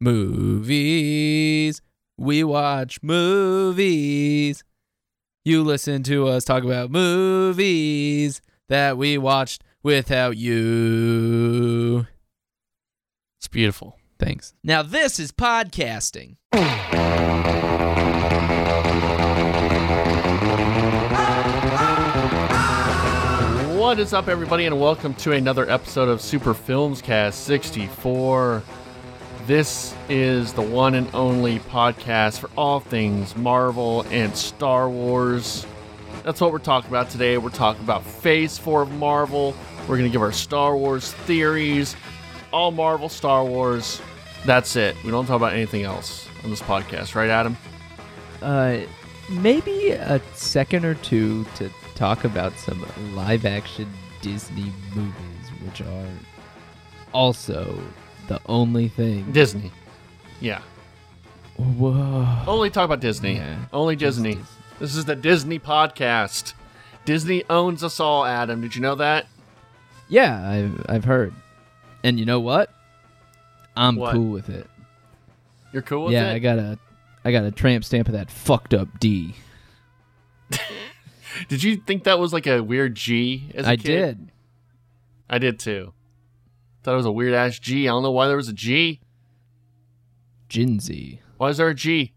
Movies. We watch movies. You listen to us talk about movies that we watched without you. It's beautiful. Thanks. Now, this is podcasting. What is up, everybody, and welcome to another episode of Super Films Cast 64. This is the one and only podcast for all things Marvel and Star Wars. That's what we're talking about today. We're talking about Phase 4 of Marvel. We're going to give our Star Wars theories, all Marvel, Star Wars. That's it. We don't talk about anything else on this podcast, right, Adam? Uh, maybe a second or two to talk about some live action Disney movies, which are also the only thing. Disney. Yeah. Whoa. Only talk about Disney. Yeah. Only Disney. This is the Disney podcast. Disney owns us all, Adam. Did you know that? Yeah, I've I've heard. And you know what? I'm What? cool with it. You're cool with yeah, it? I got a I got a tramp stamp of that fucked up D. Did you think that was like a weird G as a I kid? did. I did too. Thought it was a weird ass G. I don't know why there was a G. Jinsey. Why is there a G?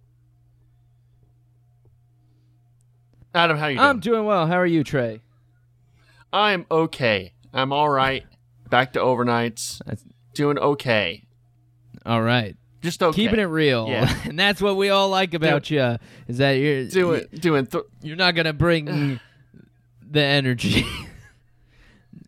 Adam, how you doing? I'm doing well. How are you, Trey? I'm okay. I'm all right. Back to overnights. That's- Doing okay. All right. Just okay. Keeping it real. Yeah. and that's what we all like about you is that you're Doing doing. Th- you're not going to bring the energy.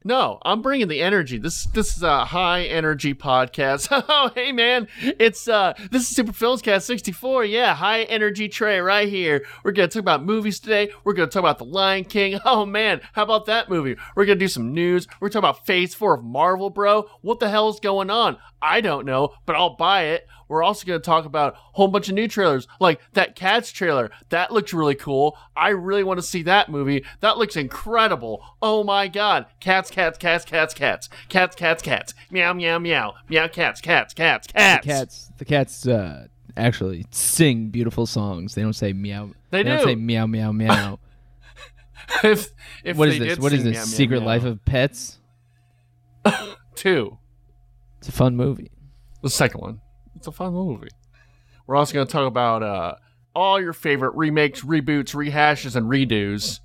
No, I'm bringing the energy. This this is a high energy podcast. Oh, hey man, it's uh this is Super Films Cast 64. Yeah, high energy Trey right here. We're gonna talk about movies today. We're gonna talk about The Lion King. Oh man, how about that movie? We're gonna do some news. We're talking about Phase Four of Marvel, bro. What the hell is going on? I don't know, but I'll buy it. We're also going to talk about a whole bunch of new trailers, like that Cats trailer. That looks really cool. I really want to see that movie. That looks incredible. Oh my god. Cats, cats, cats, cats, cats. Cats, cats, cats. Meow, meow, meow. Meow, cats, cats, cats, cats. the cats the cats uh actually sing beautiful songs. They don't say meow. They don't do. say meow meow meow. if if what they is this? What is this? meow, meow, Secret meow. Life of Pets? Two. It's a fun movie. The second one. It's a fun movie. We're also going to talk about uh, all your favorite remakes, reboots, rehashes, and redos.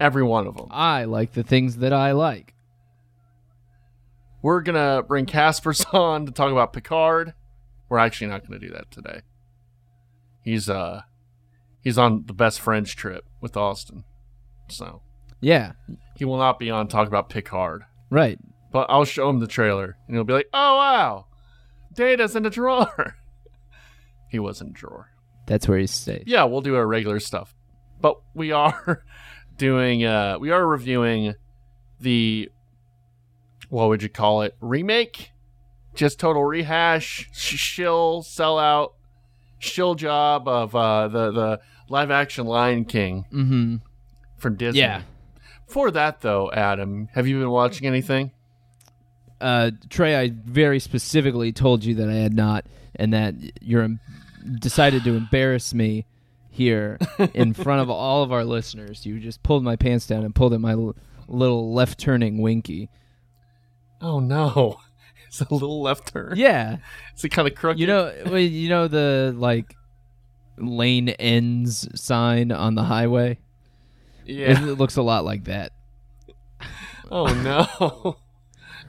Every one of them. I like the things that I like. We're gonna bring Casper's on to talk about Picard. We're actually not gonna do that today. He's uh he's on the best friends trip with Austin. So Yeah, he will not be on to talk about Picard. right. But I'll show him the trailer and he'll be like, Oh wow. Data's in a drawer. he was in a drawer. That's where he stays. Yeah, we'll do our regular stuff. But we are doing uh we are reviewing the what would you call it? Remake? Just total rehash, sh- shill, sellout, shill job of uh the the live action Lion King Mm-hmm. from Disney. Yeah. For that though, Adam, have you been watching anything? Uh, Trey, I very specifically told you that I had not, and that you're em- decided to embarrass me here in front of all of our listeners. You just pulled my pants down and pulled at my l- little left turning winky. Oh no. It's a little left turn. Yeah, it's a kind of crooked? you know, well, you know the like lane ends sign on the highway. Yeah. It looks a lot like that. Oh no.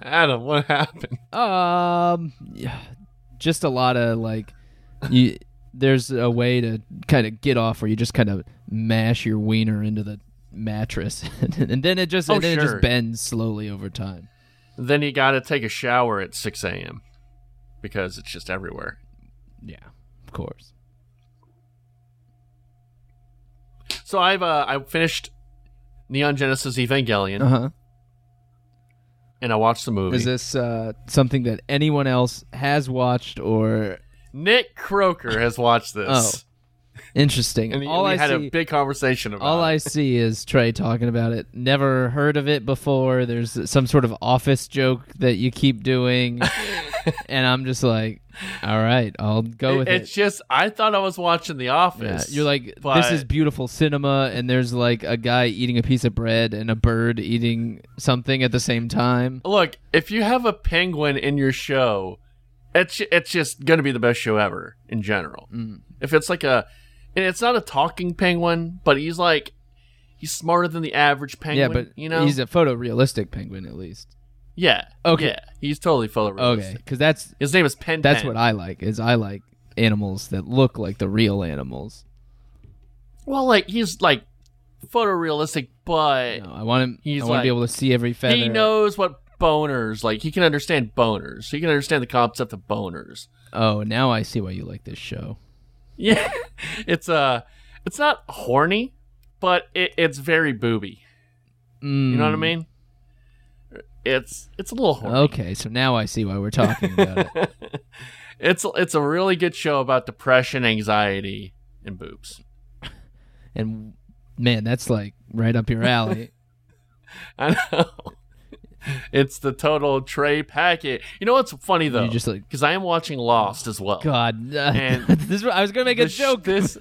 Adam, what happened? Um, yeah, just a lot of like, you. There's a way to kind of get off where you just kind of mash your wiener into the mattress, and then it just Oh, and then it just bends slowly over time. Then you got to take a shower at 6 a.m. because it's just everywhere. Yeah, of course. So I've uh, I finished Neon Genesis Evangelion Uh huh. And I watched the movie. Is this uh, something that anyone else has watched or Nick Croker has watched this. interesting? And all we I had see, a big conversation about all I see is Trey talking about it. Never heard of it before. There's some sort of office joke that you keep doing. and I'm just like, all right, I'll go with it's it. It's just I thought I was watching The Yeah, Office. you're like, this is beautiful cinema, and there's like a guy eating a piece of bread and a bird eating something at the same time. Look, if you have a penguin in your show, it's it's just gonna be the best show ever in general. Mm. If it's like a, and it's not a talking penguin, but he's like, he's smarter than the average penguin. yeah, but you know, he's a photorealistic penguin at least. Yeah, Okay. yeah, he's totally photorealistic. Okay, because that's His name is Pen. that's Pen. what I like. Is I like animals that look like the real animals. Well, like he's like photorealistic, but No, I want him. He's I want to like- be able to see every feather. he knows what boners like. He can understand boners. He can understand the concept of boners. Oh, now I see why you like this show. Yeah, it's uh, it's not horny, but it, it's very booby. You know what I Mm, mean? It's it's a little horny. Okay, so now I see why we're talking about it. it's it's a really good show about depression, anxiety, and boobs. And man, that's like right up your alley. I know. It's the total Trey packet. You know what's funny though? You just like Because I am watching Lost as well. God. And this I was gonna make a joke. this-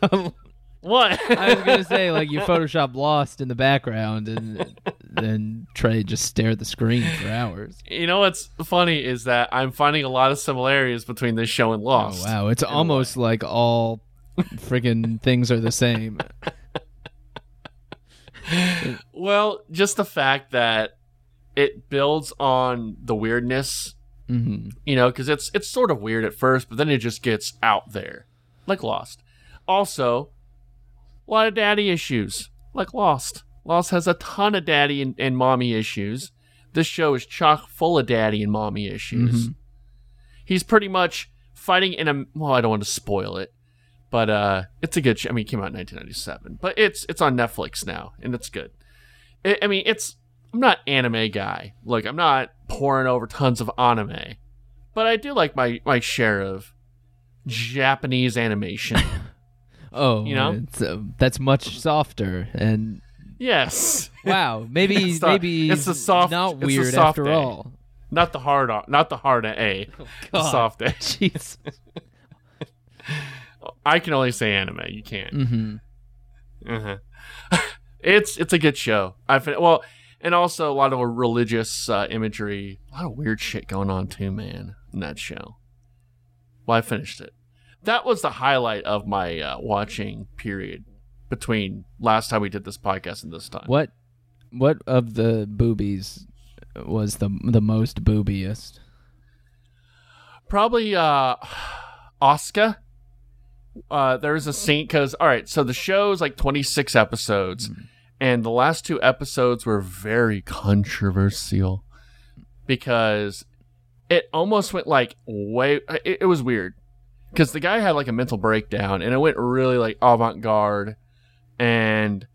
I was gonna say like you Photoshop Lost in the background, and then Trey just stare at the screen for hours. You know what's funny is that I'm finding a lot of similarities between this show and Lost. Oh wow, it's almost like all friggin' things are the same. Well, just the fact that it builds on the weirdness, hmm you know, because it's it's sort of weird at first, but then it just gets out there, like Lost. Also, a lot of daddy issues, like Lost. Lost has a ton of daddy and, and mommy issues. This show is chock full of daddy and mommy issues. Mhm. He's pretty much fighting in a well, I don't want to spoil it, but uh, it's a good. Show. I mean, it came out in 1997, but it's it's on Netflix now, and it's good. I I mean, it's I'm not anime guy. Like I'm not pouring over tons of anime, but I do like my my share of Japanese animation. Oh, You know? it's, uh, that's much softer and yes, wow, maybe It's the- maybe it's the soft- not it's the weird soft after A. all. not the hard not the hard A, the God. soft A. Jeez. I can only say anime. You can't. hmm uh it's it's a good show. I well, and also a lot of religious uh, imagery, a lot of weird shit going on too, man. In that show. Well, I finished it. That was the highlight of my uh, watching period between last time we did this podcast and this time. What what of the boobies was the the most boobiest? Probably uh, Asuka. Uh, there's a scene because all right, so the show's like 26 episodes, and the last two episodes were very controversial because it almost went like way. It, it was weird because the guy had like a mental breakdown, and it went really like avant garde, and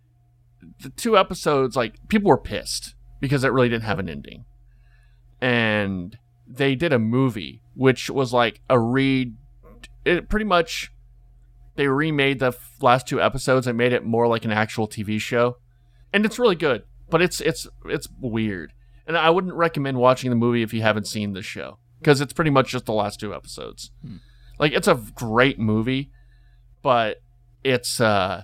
the two episodes like people were pissed because it really didn't have an ending, and they did a movie which was like a read. It pretty much they remade the f- last two episodes and made it more like an actual TV show, and it's really good. But it's it's it's weird, and I wouldn't recommend watching the movie if you haven't seen the show because it's pretty much just the last two episodes. Hmm. Like it's a great movie, but it's uh,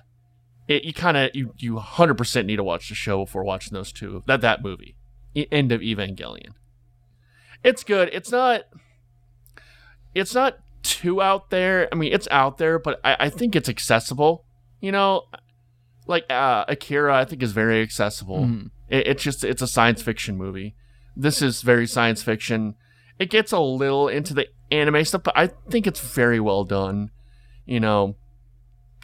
it you kind of you you hundred percent need to watch the show before watching those two that that movie, End of Evangelion. It's good. It's not. It's not too out there. I mean, it's out there, but I, I think it's accessible. You know, like uh, Akira, I think is very accessible. Mhm. It, it's just it's a science fiction movie. This is very science fiction. It gets a little into the anime stuff, but I think it's very well done. You know,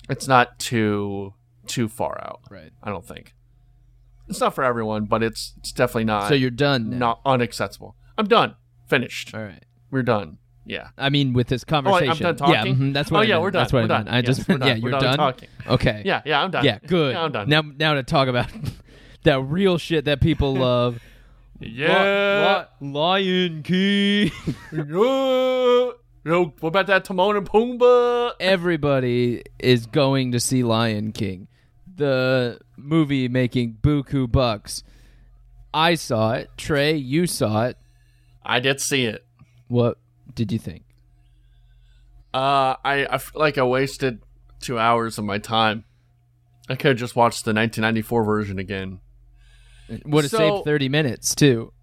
it's not too too far out. Right. I don't think it's not for everyone, but it's it's definitely not So you're done now. not unaccessible. I'm done. Finished. All right. We're done. Yeah. I mean, with this conversation. Oh, I'm done talking. Yeah, mhm, that's what. oh I yeah, meant. we're done. That's what we're I done. meant. I just Yes, yeah, you're we're done. talking. Okay. Yeah, yeah, I'm done. Yeah, good. Yeah, I'm done. Now, now to talk about that real shit that people love. Yeah. Li- Li- Lion King. yeah. Yo, what about that Timon and Pumbaa? Everybody is going to see Lion King, the movie making buku bucks. I saw it. Trey, you saw it. I did see it. What did you think? Uh, I, I feel like I wasted two hours of my time. I could have just watched the 1994 version again. Would have So- saved 30 minutes too.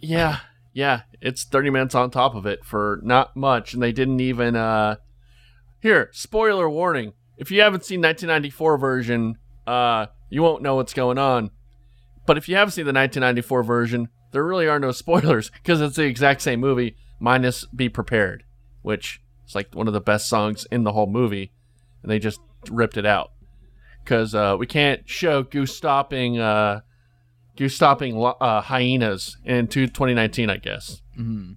Yeah, yeah, it's 30 minutes on top of it for not much, and they didn't even. uh Here, spoiler warning: if you haven't seen 1994 version, uh, you won't know what's going on. But if you have seen the 1994 version, there really are no spoilers because it's the exact same movie minus "Be Prepared," which is like one of the best songs in the whole movie, and they just ripped it out because uh, we can't show goose stopping. Uh, goose stopping uh, hyenas in two- 2019, I guess. Mhm.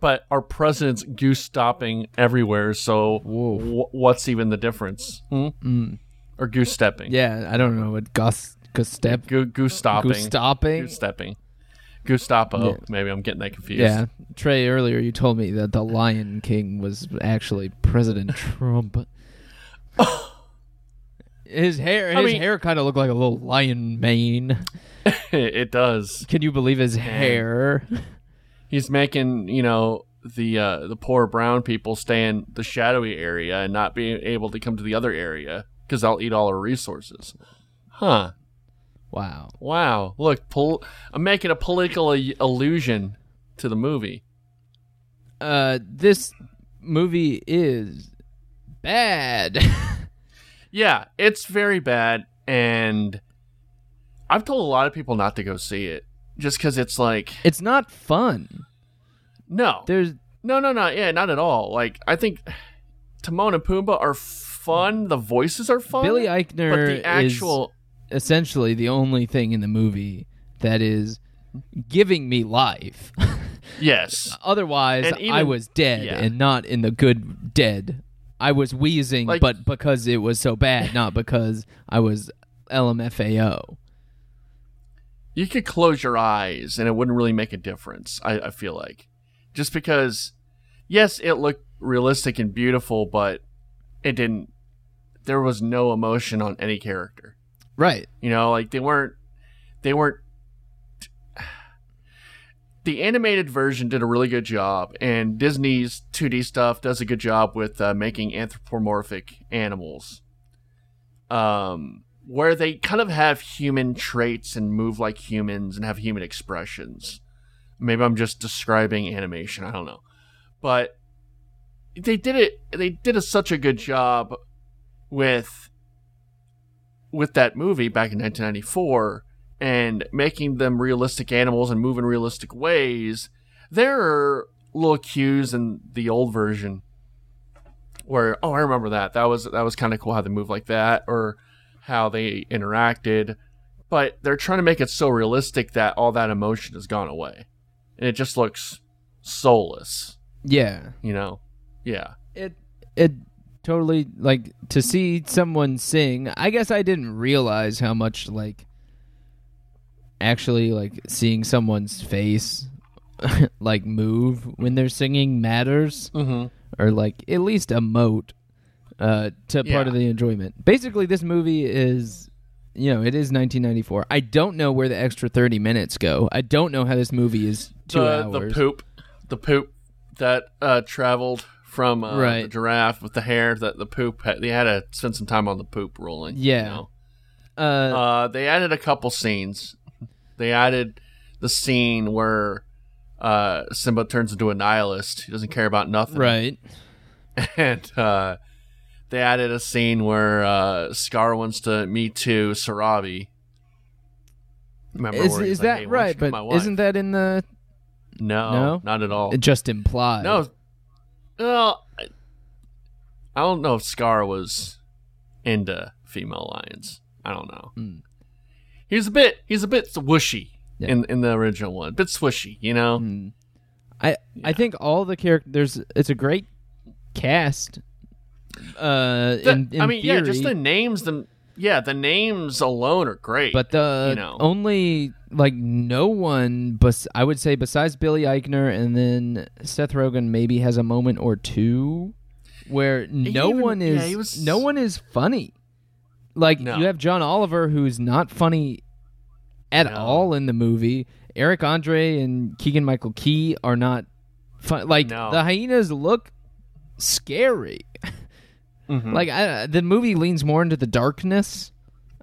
But our president's goose stopping everywhere, so wh- what's even the difference? Hmm? Mm. Or goose stepping? Yeah, I don't know what Gus Gus step Go- goose stopping. Goose stopping. Goose stepping. Gustapo. Yeah. Maybe I'm getting that confused. Yeah, Trey. Earlier, you told me that the Lion King was actually President Trump. His hair, I his mean- hair kind of looked like a little lion mane. it does. Can you believe his hair? He's making, you know, the uh, the poor brown people stay in the shadowy area and not being able to come to the other area because they'll eat all our resources. Huh. Wow. Wow. Look, pol- I'm making a political a- allusion to the movie. Uh, this movie is bad. Yeah, it's very bad, and I've told a lot of people not to go see it just because it's like, it's not fun. no, There's no, no, no, yeah, not at all. Like, I think Timon and Pumbaa are fun. The voices are fun. Billy but Eichner the actual, is essentially the only thing in the movie that is giving me life. yes, Otherwise, even- I was dead yeah. and not in the good dead. I was wheezing, Like- but because it was so bad, not because I was LMFAO. You could close your eyes and it wouldn't really make a difference. I, I feel like, just because, yes, it looked realistic and beautiful, but it didn't. There was no emotion on any character. Right. You know, like they weren't they weren't the animated version did a really good job, and Disney's 2D stuff does a good job with uh, making anthropomorphic animals, um, where they kind of have human traits and move like humans and have human expressions. Maybe I'm just describing animation. I don't know, but they did it. They did a, such a good job with with that movie back in 1994 and making them realistic animals and move in realistic ways, there are little cues in the old version where oh I remember that that was that was kind of cool how they move like that or how they interacted, but they're trying to make it so realistic that all that emotion has gone away, and it just looks soulless, Yeah. you know? Yeah. It it totally like to see someone sing. I guess I didn't realize how much like actually like seeing someone's face like move when they're singing matters Mm-hmm. or like at least emote uh to Yeah. part of the enjoyment. Basically this movie is you know, it is 1994. I don't know where the extra 30 minutes go. I don't know how this movie is 2 the, hours. the poop, the poop that uh, traveled from uh, Right. the giraffe with the hair. That the poop had, they had to spend some time on the poop rolling. you Yeah. know? uh, Uh, they added a couple scenes. They added the scene where uh, Simba turns into a nihilist. He doesn't care about nothing. right. And uh, they added a scene where uh, Scar wants to meet to Sarabi. Remember Is where he's is like, that "Hey, why don't you right? But my wife?" isn't that in the no, No? not at all. it just implied? No. Well, I, I don't know if Scar was into female lions. I don't know. Mm. He's a bit. He's a bit swooshy Yeah. in in the original one. A bit swooshy, you know. Hmm. I I think all the characters. It's a great cast. Uh, The- in, in I mean, yeah, just the names. Them, yeah, the names alone are great. but the you know. only like no one, but I would say besides Billy Eichner and then Seth Rogen maybe has a moment or two where no even- one is he was- no one is funny. Like No. you have John Oliver who's not funny at No. all in the movie. Eric Andre and Keegan Michael Key are not fun. Like No. the hyenas look scary. Mhm. Like I, the movie leans more into the darkness,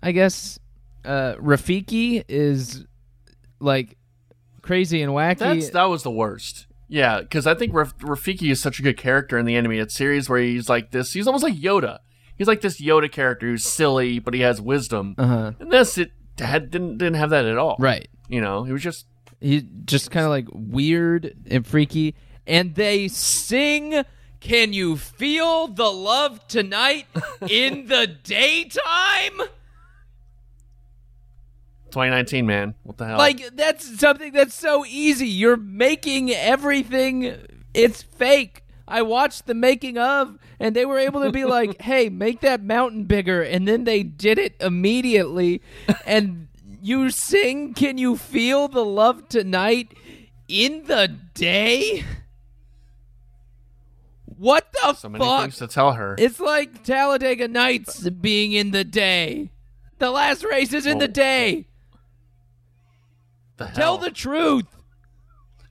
I guess. Uh, Rafiki is like crazy and wacky. That's that was the worst. Yeah, because I think Raf- Rafiki is such a good character in the animated series where he's like this. He's almost like Yoda. He's like this Yoda character who's silly, but he has wisdom. uh huh. And this it had, didn't didn't have that at all. Right. You know, he was just He just kind of like weird and freaky. And they sing, Can you feel the love tonight in the daytime? 2019, man. What the hell? Like, that's something that's so easy. You're making everything, it's fake. I watched the making of, and they were able to be like, hey, make that mountain bigger. And then they did it immediately. And you sing, Can you feel the love tonight in the day? What the so many fuck? things to tell her. It's like Talladega Nights being in the day. The last race is in the day. The hell? Tell the truth.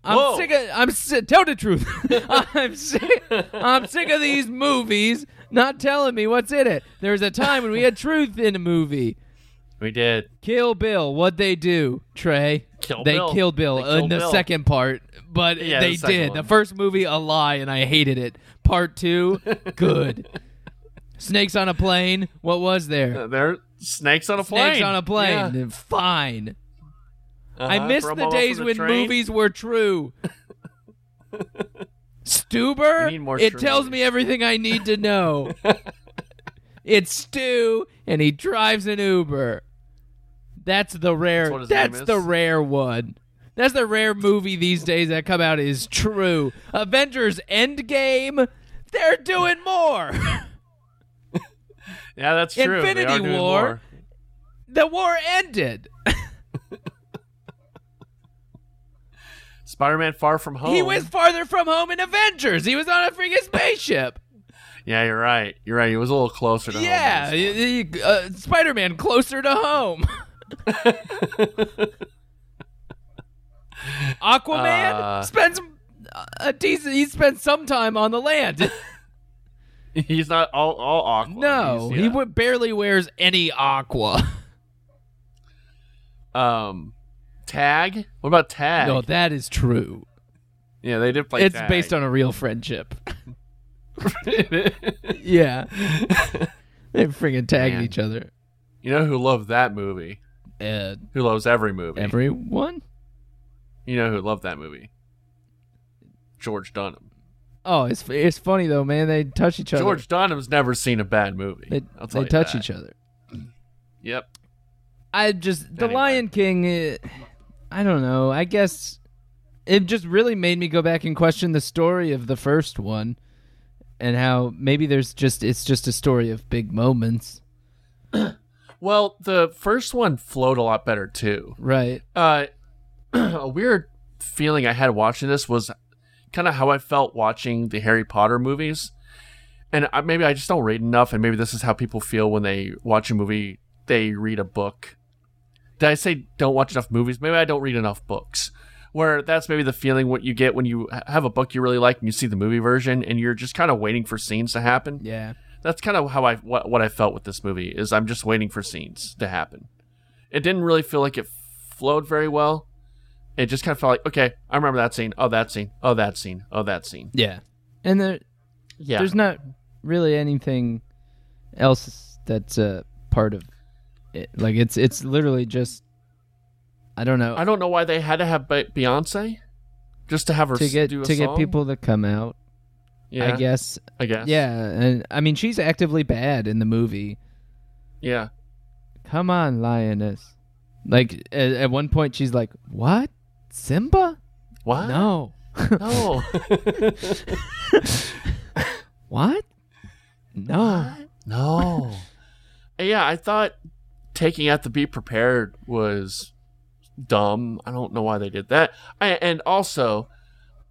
I'm Whoa. sick of. I'm si- tell the truth. I'm sick. I'm sick of these movies not telling me what's in it. There was a time when we had truth in a movie. We did. Kill Bill. What'd they do, Trey? Kill they Bill. killed Bill They in killed the Bill. second part, but Yeah, they the did. one. The first movie, a lie, and I hated it. Part two, good. Snakes on a plane. What was there? Uh, There, snakes on a plane. Snakes on a plane. Fine. Yeah. I Uh-huh. miss the days from when train. movies were true. Stuber, it true tells movies. me everything I need to know. it's Stu, and he drives an Uber. That's the rare. That's That's, the rare one. That's the rare movie these days that come out is true. Avengers Endgame, they're doing more. Yeah, that's true. Infinity War. more. the war ended. Spider-Man: Far From Home. He was farther from home in Avengers. He was on a freaking spaceship. Yeah, you're right. You're right. He was a little closer to Yeah, home. in this y- y- uh, Spider-Man closer to home. Aquaman Uh. spends a decent. He spends some time on the land. He's not all all awkward. no, He's- he w- barely wears any aqua. Um, Tag. What about Tag? No, that is true. yeah, they did play. it's Tag. based on a real friendship. yeah, they friggin' tagged Man. each other. you know who loved that movie? Uh, Who loves every movie? everyone. You know who loved that movie? George Dunham. Oh, it's it's funny though, man. They touch each other. George Dunham's never seen a bad movie. they, they touch that. each other. Yep. I just the Anyway. Lion King. eh, I don't know. I guess it just really made me go back and question the story of the first one, and how maybe there's just it's just a story of big moments, Well, the first one flowed a lot better too. right? Uh, a weird feeling I had watching this was kind of how I felt watching the Harry Potter movies. And I, maybe I just don't read enough, and maybe this is how people feel when they watch a movie, they read a book. Did I say don't watch enough movies? Maybe I don't read enough books. Where that's maybe the feeling what you get when you have a book you really like and you see the movie version and you're just kind of waiting for scenes to happen. Yeah. That's kind of how I what, what I felt with this movie is I'm just waiting for scenes to happen. It didn't really feel like it flowed very well. It just kind of felt like okay, I remember that scene. Oh, that scene. Oh, that scene. Oh, that scene. Yeah. And there, Yeah. there's not really anything else that's a part of it. Like it's it's literally just I don't know I don't know why they had to have Beyonce just to have her to get to get people to come out. Yeah, I guess. I guess. Yeah, and I mean she's actively bad in the movie. Yeah. Come on, lioness. Like at, at one point she's like, "What? Simba? What? No. No. what? No. no. yeah, I thought taking out the be prepared was dumb. I don't know why they did that. I, and also,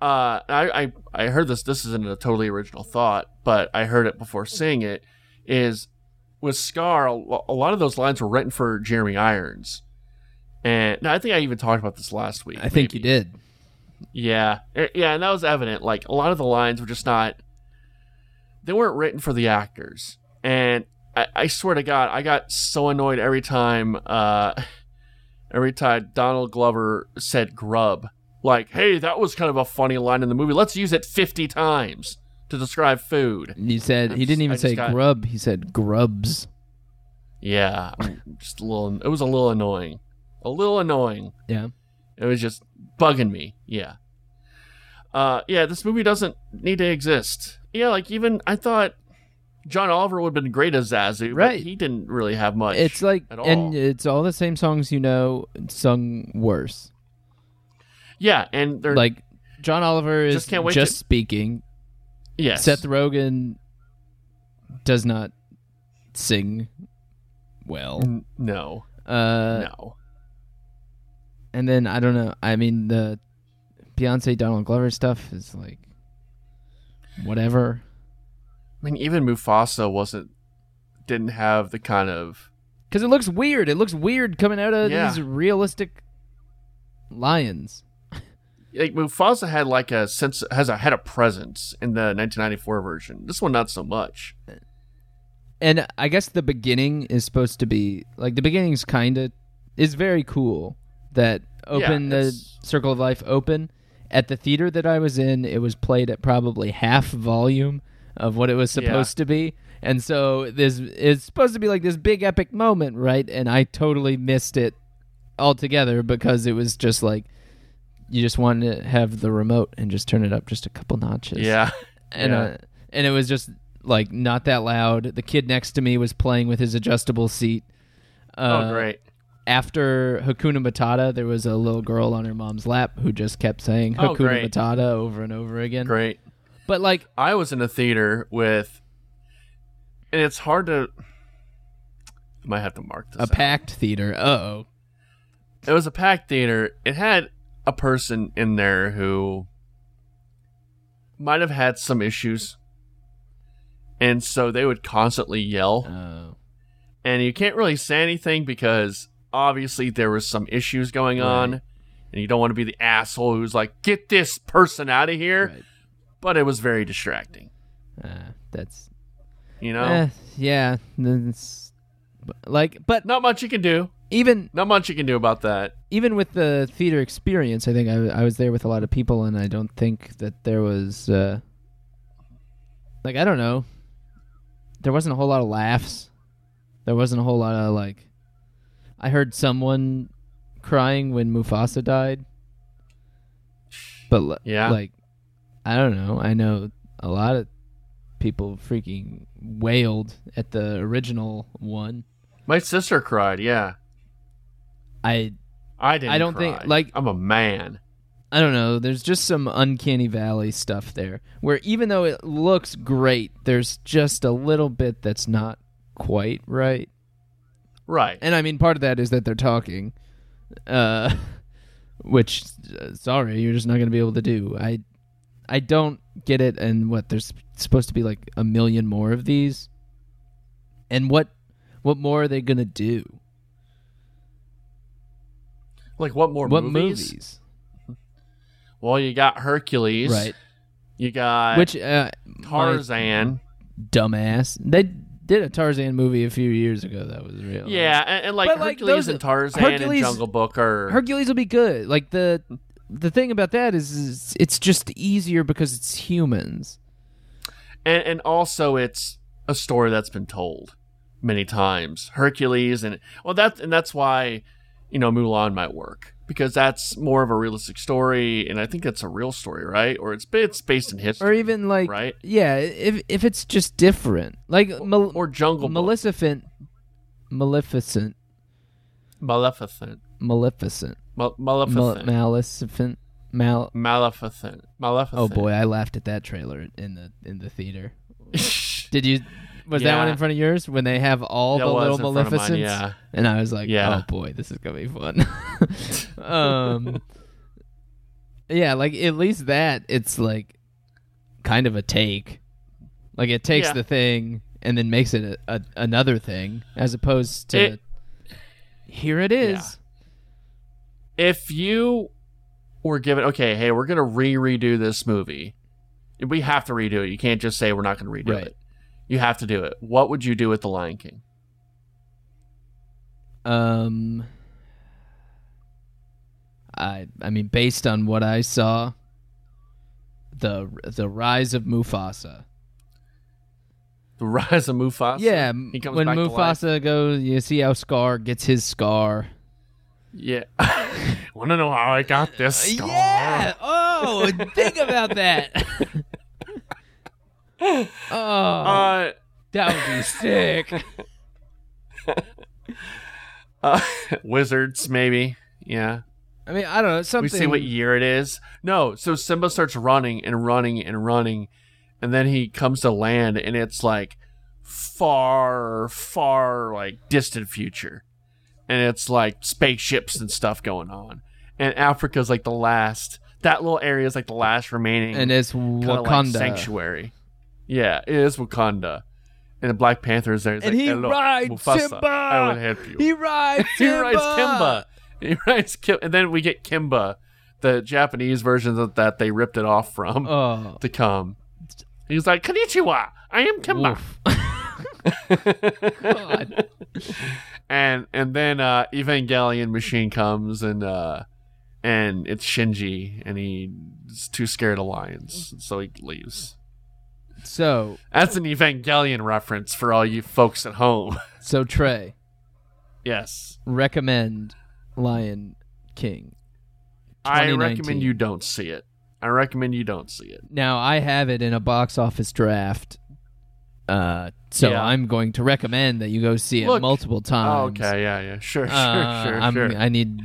uh, I, I I heard this. This isn't a totally original thought, but I heard it before seeing it. Is with Scar, a, lot of those lines were written for Jeremy Irons, and no, I think I even talked about this last week. I think you did. Yeah, Eh, yeah, and that was evident. Like a lot of the lines were just not. They weren't written for the actors, and I, I swear to God, I got so annoyed every time. Uh, every time Donald Glover said "grub," like, "Hey, that was kind of a funny line in the movie. Let's use it fifty times to describe food." He said he didn't even say got- grub. He said grubs. Yeah, just a little. It was a little annoying. A little annoying. Yeah. It was just bugging me. Yeah. Uh, yeah, this movie doesn't need to exist. Yeah, like even I thought John Oliver would have been great as Zazu, but Right. he didn't really have much. It's like, at all. and it's all the same songs you know, sung worse. yeah, and they're Like John Oliver is Just can't wait just to- speaking. yes, Seth Rogen does not sing well. N- no, Uh, no. and then I don't know. I mean, the Beyonce Donald Glover stuff is like whatever. I mean, even Mufasa wasn't didn't have the kind of Because it looks weird. It looks weird coming out of Yeah. these realistic lions. like Mufasa had like a sense has a had a presence in the 1994 version. This one not so much. And I guess the beginning is supposed to be like the beginning's kind of is very cool. That open the Circle of Life open at the theater that I was in. It was played at probably half volume of what it was Yeah. supposed to be, and so this it's supposed to be like this big epic moment, right? And I totally missed it altogether because it was just like you just wanted to have the remote and just turn it up just a couple notches Yeah, and Yeah. uh, and it was just like not that loud. The kid next to me was playing with his adjustable seat. Uh, oh great. After Hakuna Matata, there was a little girl on her mom's lap who just kept saying Oh, Hakuna great. Matata over and over again. Great. But like, I was in a theater with, and it's hard to. I might have to mark this. a out. packed theater. Uh oh. It was a packed theater. It had a person in there who might have had some issues, and so they would constantly yell, Oh. and you can't really say anything because obviously there was some issues going on, and you don't want to be the asshole who's like, "Get this person out of here." Right. But it was very distracting. Uh, that's You know, eh, yeah. That's, like, but not much you can do. even Not much you can do about that. even with the theater experience, I think I, I was there with a lot of people, and I don't think that there was uh, like I don't know, there wasn't a whole lot of laughs. There wasn't a whole lot of like. I heard someone crying when Mufasa died, but Yeah. like I don't know. I know a lot of people freaking wailed at the original one. My sister cried. Yeah, I I didn't. I don't think- like- I'm a man. I don't know. There's just some uncanny valley stuff there where even though it looks great, there's just a little bit that's not quite right. Right. And I mean, part of that is that they're talking, uh, which, uh, sorry, you're just not going to be able to do. I, I don't get it. And what there's supposed to be like a million more of these, and what, what more are they going to do? Like what more what movies? movies? Well, you got Hercules. Right. You got Which uh, Tarzan. dumbass. They did a Tarzan movie a few years ago that was real. Yeah, and, and like But, like, Hercules those- and Tarzan Hercules- and Jungle Book are Hercules will be good. Like the the thing about that is, is it's just easier because it's humans. and, and also it's a story that's been told many times. Hercules and well that and that's why you know Mulan might work because that's more of a realistic story, and I think that's a real story, right? Or it's it's based in history, Or even like right? yeah, if if it's just different. Like Mal- Or Jungle Book, Maleficent Maleficent Maleficent, Maleficent Mal- Mal- Maleficent, Maleficent Mal Maleficent, Maleficent. Oh boy, I laughed at that trailer in the in the theater. Did you was that one in front of yours when they have all That the little of mine, Maleficents? yeah. And I was like, Yeah. oh boy, this is gonna be fun. um, yeah, like at least that it's like kind of a take. Like it takes Yeah. the thing and then makes it a, a, another thing, as opposed to It- here it is. If you we're given okay, hey, we're gonna re redo this movie. We have to redo it. You can't just say we're not gonna redo Right. it. You have to do it. What would you do with The Lion King? Um, I I mean, based on what I saw, the the rise of Mufasa. The Rise of Mufasa. yeah, when to. Mufasa goes, you see how Scar gets his scar. Yeah. Want to know how I got this scar? Yeah. Oh, think about that. oh, Uh, that would be sick. uh, wizards, maybe. Yeah. I mean, I don't know something. We see what year it is. No, so Simba starts running and running and running, and then he comes to land, and it's like far, far, like distant future, and it's like spaceships and stuff going on, and Africa's like the last. That little area is like the last remaining and it's kinda like Wakanda. sanctuary. Yeah, it is Wakanda, and the Black Panther is there. He's And like, he "Hello, rides Mufasa, Simba! I will help you. He rides. He Simba! writes Kimba. He rides Kim, and then we get Kimba, the Japanese version of that they ripped it off from Oh, to come. He's like, Konnichiwa, I am Kimba. God. and and then uh, Evangelion machine comes and uh, and it's Shinji, and he's too scared of lions, so he leaves. So, That's an Evangelion reference for all you folks at home. so Trey, yes, recommend Lion King. I recommend you don't see it. I recommend you don't see it. Now I have it in a box office draft. Uh, so Yeah. I'm going to recommend that you go see it Look- multiple Oh, times. okay, yeah, yeah, sure, sure, Uh, sure, I'm- sure. I need,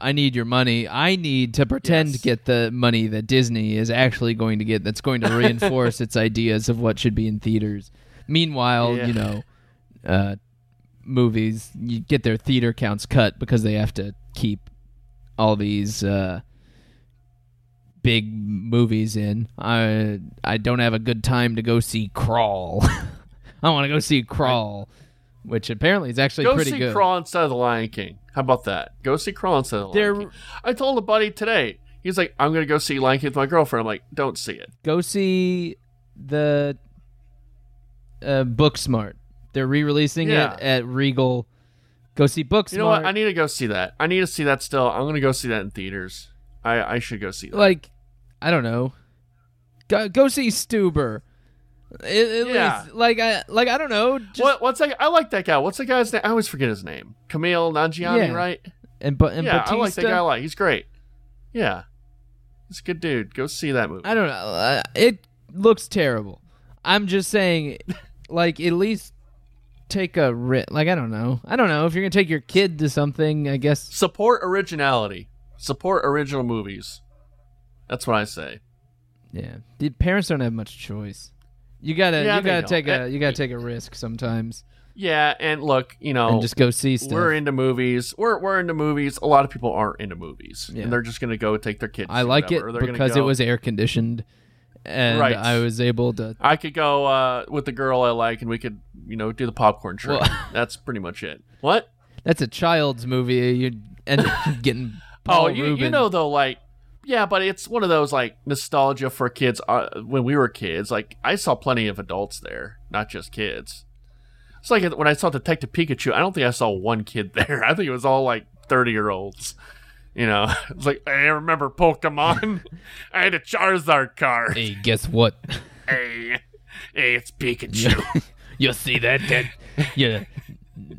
I need your money. I need to pretend Yes. to get the money that Disney is actually going to get. That's going to reinforce its ideas of what should be in theaters. Meanwhile, Yeah. you know, uh, movies you get their theater counts cut because they have to keep all these uh, big movies in. I I don't have a good time to go see Crawl. I want to go see Crawl, which apparently is actually Go pretty see good. Crawl instead of the Lion King. How about that? Go see Crawl instead of the Lion King. I told a buddy today. He's like, I'm gonna go see Lion King with my girlfriend. I'm like, don't see it. go see the uh, Booksmart. They're re-releasing Yeah. it at Regal. Go see Booksmart. You know what? I need to go see that. I need to see that still. I'm gonna go see that in theaters. I I should go see that. like, I don't know. Go, go see Stuber. At, at Yeah. least, like I like I don't know. Just, what what's that? I like that guy. What's the guy's name? I always forget his name. Kumail Nanjiani, Yeah. right? And but and yeah, Batista. I like that guy a lot. He's great. Yeah, he's a good dude. Go see that movie. I don't know. Uh, it looks terrible. I'm just saying, like at least take a ri Like I don't know. I don't know if you're gonna take your kid to something. I guess Support originality. Support original movies. That's what I say. Yeah, the parents don't have much choice. You gotta, Yeah, you they gotta don't. take a, Uh, you gotta take a risk sometimes, Yeah, and look, you know, and just go see stuff. we're into movies. We're we're into movies. A lot of people aren't into movies, Yeah. and they're just gonna go take their kids. I to like whatever, or it they're gonna because it go- was air conditioned, and Right. I was able to. I could go uh, with the girl I like, and we could, you know, do the popcorn trick. Well- That's pretty much it. What? That's a child's movie. You end up getting Paul oh, you, Rubin. you know though, like, yeah, but it's one of those like nostalgia for kids. Uh, when we were kids, like I saw plenty of adults there, not just kids. It's like when I saw Detective Pikachu. I don't think I saw one kid there. I think it was all like thirty year olds. You know, it's like I remember Pokemon. I had a Charizard card. Hey, guess what? Hey, hey, it's Pikachu. You'll see that. That you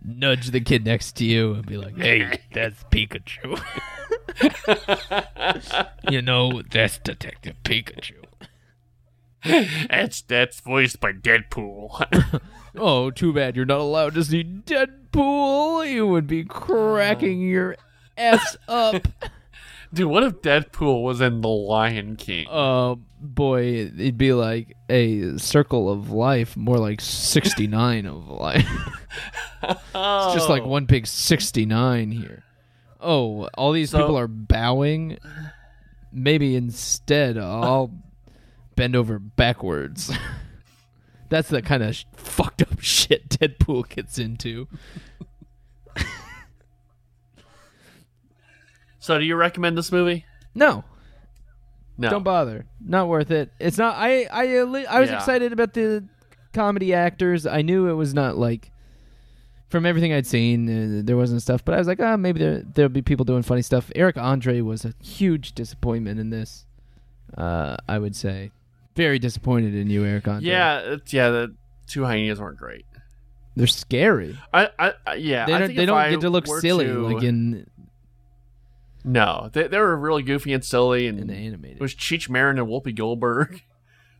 nudge the kid next to you and be like, "Hey, that's Pikachu." you know, that's Detective Pikachu. that's that's voiced by Deadpool. Oh, too bad you're not allowed to see Deadpool. You would be cracking your ass up. Dude, what if Deadpool was in The Lion King? uh, boy, it'd be like a circle of life, more like 69 of life. It's just like Oh. one big 69 here. Oh, all these So- people are bowing. Maybe instead I'll bend over backwards. That's the kind of sh- fucked up shit Deadpool gets into. So, do you recommend this movie? No, No. Don't bother. Not worth it. It's not. I I I was Yeah. excited about the comedy actors. I knew it was not like from everything I'd seen. Uh, there wasn't stuff, but I was like, ah, maybe there there'll be people doing funny stuff. Eric Andre was a huge disappointment in this. Uh, I would say, very disappointed in you, Eric Andre. Yeah, it's, yeah. The two hyenas weren't great. they're scary. I, I, I yeah. They don't. They don't get to look silly to- like in No, they, they were really goofy and silly, and in the it was Cheech Marin and Whoopi Goldberg.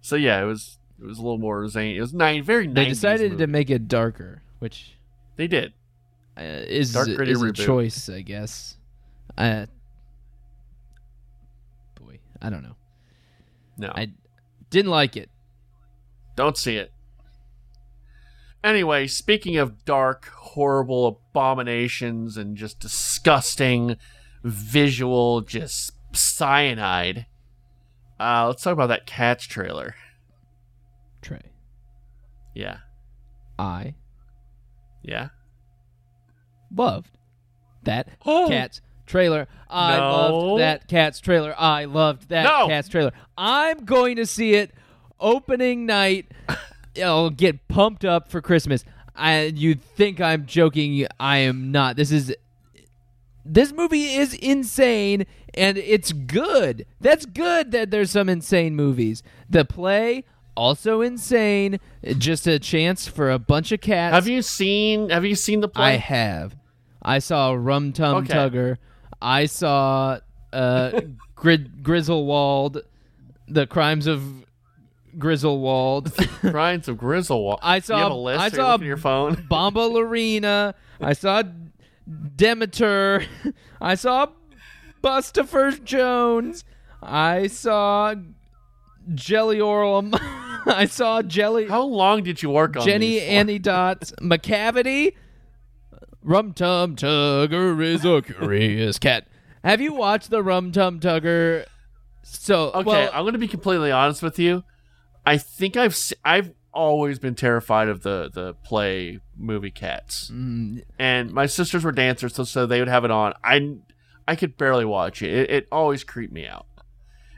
So yeah, it was it was a little more zany. It was nine, very. they 90s decided movie. to make it darker, which They did. uh, is Dark, gritty is a choice, I guess. Uh, boy, I don't know. No, I didn't like it. don't see it. Anyway, speaking of dark, horrible abominations and just disgusting visual, just cyanide. Uh, let's talk about that Cats trailer. Trey, Yeah, I yeah. loved that Oh. Cats trailer. I No. loved that Cats trailer. I loved that No. Cats trailer. I'm going to see it opening night. I'll get pumped up for Christmas. I you think I'm joking? I am not. This is this movie is insane and it's good. That's good that there's some insane movies. The play also insane. Just a chance for a bunch of cats. Have you seen Have you seen the play? I have. I saw Rum Tum Okay. Tugger. I saw uh, Grid- Grizzlewald, The Crimes of Grizzlewald, Crimes of Grizzlewald. I saw- have a list. I saw- your phone. Bombalurina. I saw Demeter. I saw Bustopher Jones. I saw Jelly Oral. I saw Jelly. How long did you work on Jenny? Annie Dots Macavity. Rum Tum Tugger is a curious cat. Have you watched the Rum Tum Tugger? So Okay, well, I'm going to be completely honest with you. I think I've se- I've always been terrified of the the play movie Cats, mm, and my sisters were dancers, so, so they would have it on. I I could barely watch it. it. It always creeped me out,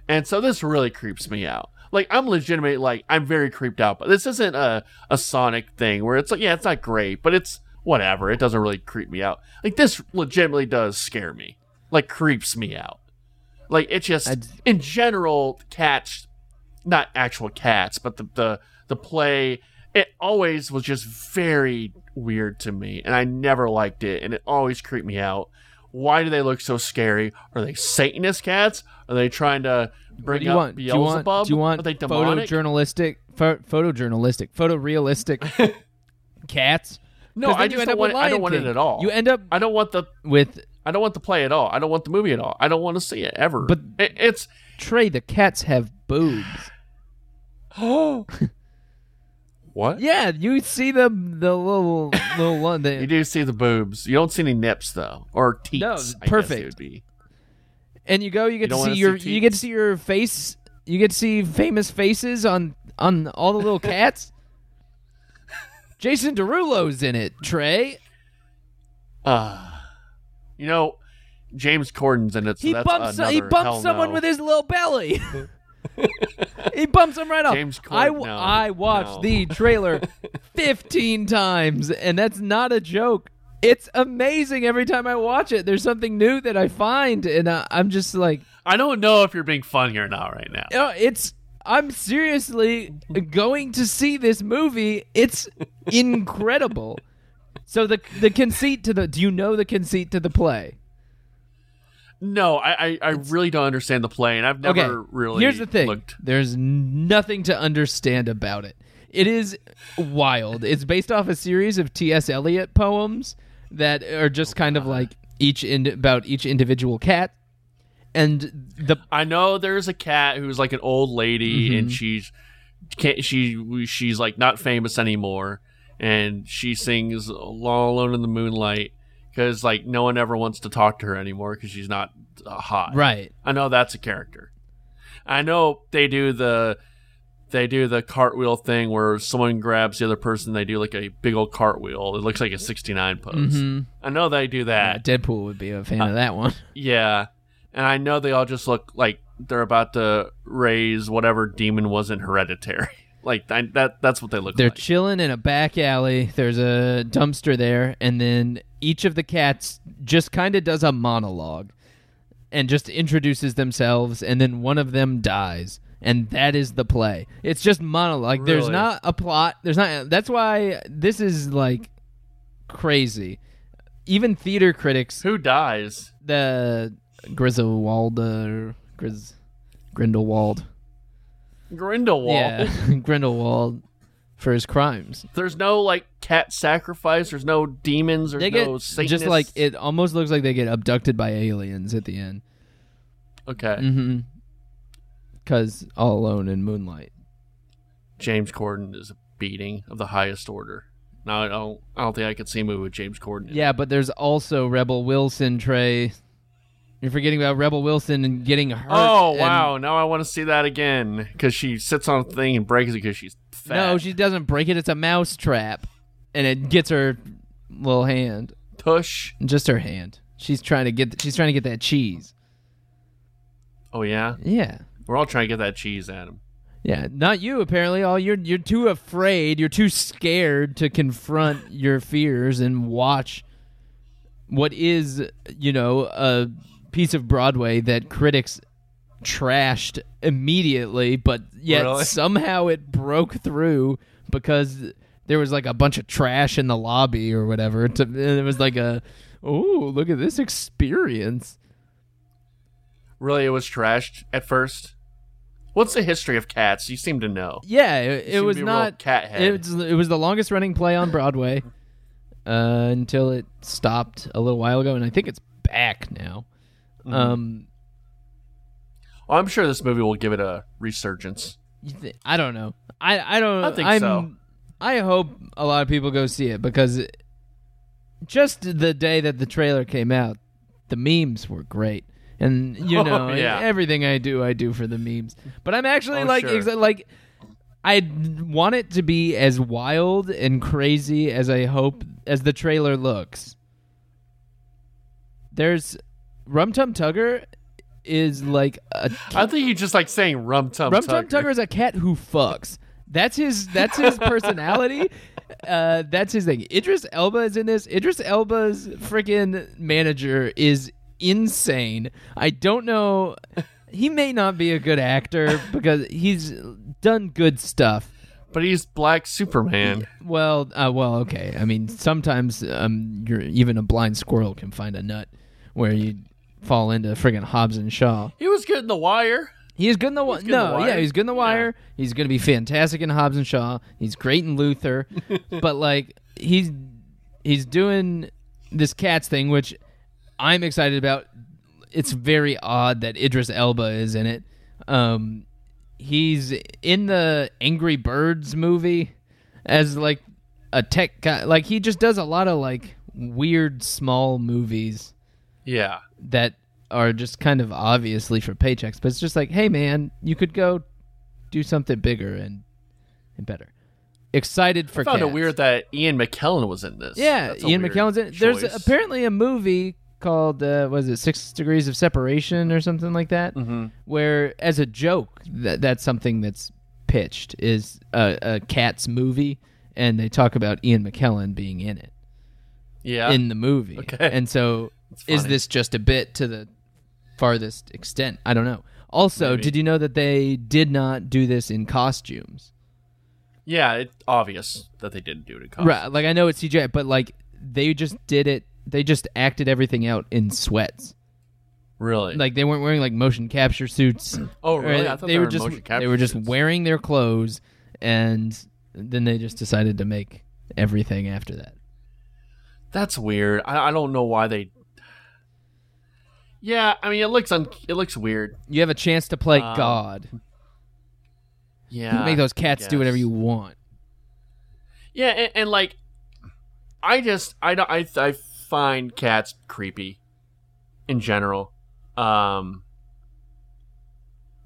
and so this really creeps me out. Like I'm legitimately like I'm very creeped out, but this isn't a a Sonic thing where it's like yeah, it's not great, but it's whatever. It doesn't really creep me out. Like this legitimately does scare me. Like creeps me out. Like it just I'd- in general, cats, not actual cats, but the the the play. It always was just very weird to me, and I never liked it, and it always creeped me out. Why do they look so scary? Are they Satanist cats? Are they trying to bring do you up want? Do you want? Beelzebub? Do you want Are they demonic? photojournalistic, pho- photojournalistic, photorealistic cats? No, I just don't want. It, I don't want it at all. You end up I don't want the. with I don't want the play at all. I don't want the movie at all. I don't want to see it ever. But- it, it's Trey. The cats have boobs. what? Yeah, you see the the little little one. The, You do see the boobs. You don't see any nips though, or teats. No, perfect. it would be. and you go you get don't to see see your you get to see your face you get to see famous faces on on all the little cats jason derulo's in it trey Uh, you know, James Corden's in it. So he that's bumps he bumps someone no. with his little belly he bumps him right off James I, Corden, no, I watched no. the trailer 15 times and that's not a joke it's amazing every time i watch it there's something new that i find and I, i'm just like I don't know if you're being funny or not right now. No, it's. I'm seriously going to see this movie. It's incredible. So the the conceit to the. Do you know the conceit to the play? No, I, I, I really don't understand the play, and I've never okay. really. Here's the thing. Looked. There's nothing to understand about it. It is wild. It's based off a series of T.S. Eliot poems that are just kind of like each in, about each individual cat, and the I know there's a cat who's like an old lady, Mm-hmm. and she's can't she she's like not famous anymore, and she sings "All Alone in the Moonlight" because like no one ever wants to talk to her anymore because she's not uh, hot. right. I know that's a character. I know they do the they do the cartwheel thing where someone grabs the other person, they do like a big old cartwheel. It looks like a 69 pose. Mhm. I know they do Yeah, that. Deadpool would be a fan of that one. Yeah. And I know they all just look like they're about to raise whatever demon wasn't hereditary. Like I, that that's what they look like. They're chilling in a back alley. There's a dumpster there, and then each of the cats just kind of does a monologue and just introduces themselves, and then one of them dies. And that is the play. It's just monologue. There's not a plot. There's not. That's why this is like crazy. Even theater critics, Who dies? the Griswold, or Gris, Grindelwald, Grindelwald. yeah, Grindelwald, for his crimes. There's no like cat sacrifice. There's no demons. There's they get no Satanists. just like it almost looks like they get abducted by aliens at the end. Okay. Mm-hmm. Because all alone in moonlight. James Corden is a beating of the highest order. Now I don't. I don't think I could see a movie with James Corden. it. Yeah, but there's also Rebel Wilson. Trey, you're forgetting about Rebel Wilson and getting hurt. Oh wow! Now I want to see that again because she sits on a thing and breaks it because she's fat. No, she doesn't break it. It's a mouse trap, and it gets her little hand, tush. just her hand. She's trying to get. She's trying to get that cheese. Oh yeah, Yeah. we're all trying to get that cheese, Adam. Yeah, not you apparently. All you're you're too afraid, you're too scared to confront your fears and watch what is, you know, a piece of Broadway that critics trashed immediately, but yet Really? somehow it broke through because there was like a bunch of trash in the lobby or whatever. To, and it was like a, oh, look at this experience. Really, it was trashed at first. What's the history of cats? You seem to know. Yeah, it, it was be a real not. cat head. It was, it was the longest running play on Broadway uh, until it stopped a little while ago, and I think it's back now. Mm-hmm. Um, Oh, I'm sure this movie will give it a resurgence. thi- I don't know. I I don't. I think I'm, so. I hope a lot of people go see it because it, just the day that the trailer came out, the memes were great. And you Oh, know, yeah. everything I do, I do for the memes. But I'm actually Oh, like, sure. exa- like, I want it to be as wild and crazy as I hope as the trailer looks. There's Rum Tum Tugger is like a I think you just like saying rum tum Rum Tum tugger. Is a cat who fucks. That's his. That's his personality. Uh, that's his thing. Idris Elba is in this. Idris Elba's freaking manager is insane. I don't know. He may not be a good actor because he's done good stuff. But he's Black Superman. Well, uh, well, okay. I mean, sometimes um, you're even a blind squirrel can find a nut where you fall into friggin' Hobbs and Shaw. He was good in The Wire. He is good in the Wire. good in The No, Wire. yeah, he's good in the Wire. He's going to be fantastic in Hobbs and Shaw. He's great in Luther, but like he's he's doing this cats thing, which I'm excited about. It's very odd that Idris Elba is in it. Um, he's in the Angry Birds movie as like a tech guy. Like he just does a lot of like weird small movies Yeah. That are just kind of obviously for paychecks, but it's just like, hey man, you could go do something bigger and and better. Excited for I found cats. it weird that Ian McKellen was in this. Yeah, Ian McKellen's in. There's apparently a movie called uh, was it Six Degrees of Separation or something like that, Mhm. where as a joke that that's something that's pitched is a, a cats movie, and they talk about Ian McKellen being in it Yeah. in the movie. Okay. And so is this just a bit to the farthest extent? I don't know. Also, Maybe. did you know that they did not do this in costumes? yeah, it's obvious that they didn't do it in costumes. Right. Like I know it's CGI, but like they just did it they just acted everything out in sweats. Really? Like they weren't wearing like motion capture suits. oh, really? I thought they, they, were just motion capture they were just suits. wearing their clothes and then they just decided to make everything after that. That's weird. I, I don't know why they. Yeah, I mean, it looks un- it looks weird. You have a chance to play Um, God. Yeah, Make those cats do whatever you want. Yeah, and, and like, I just I don't I I find cats creepy, in general. Um,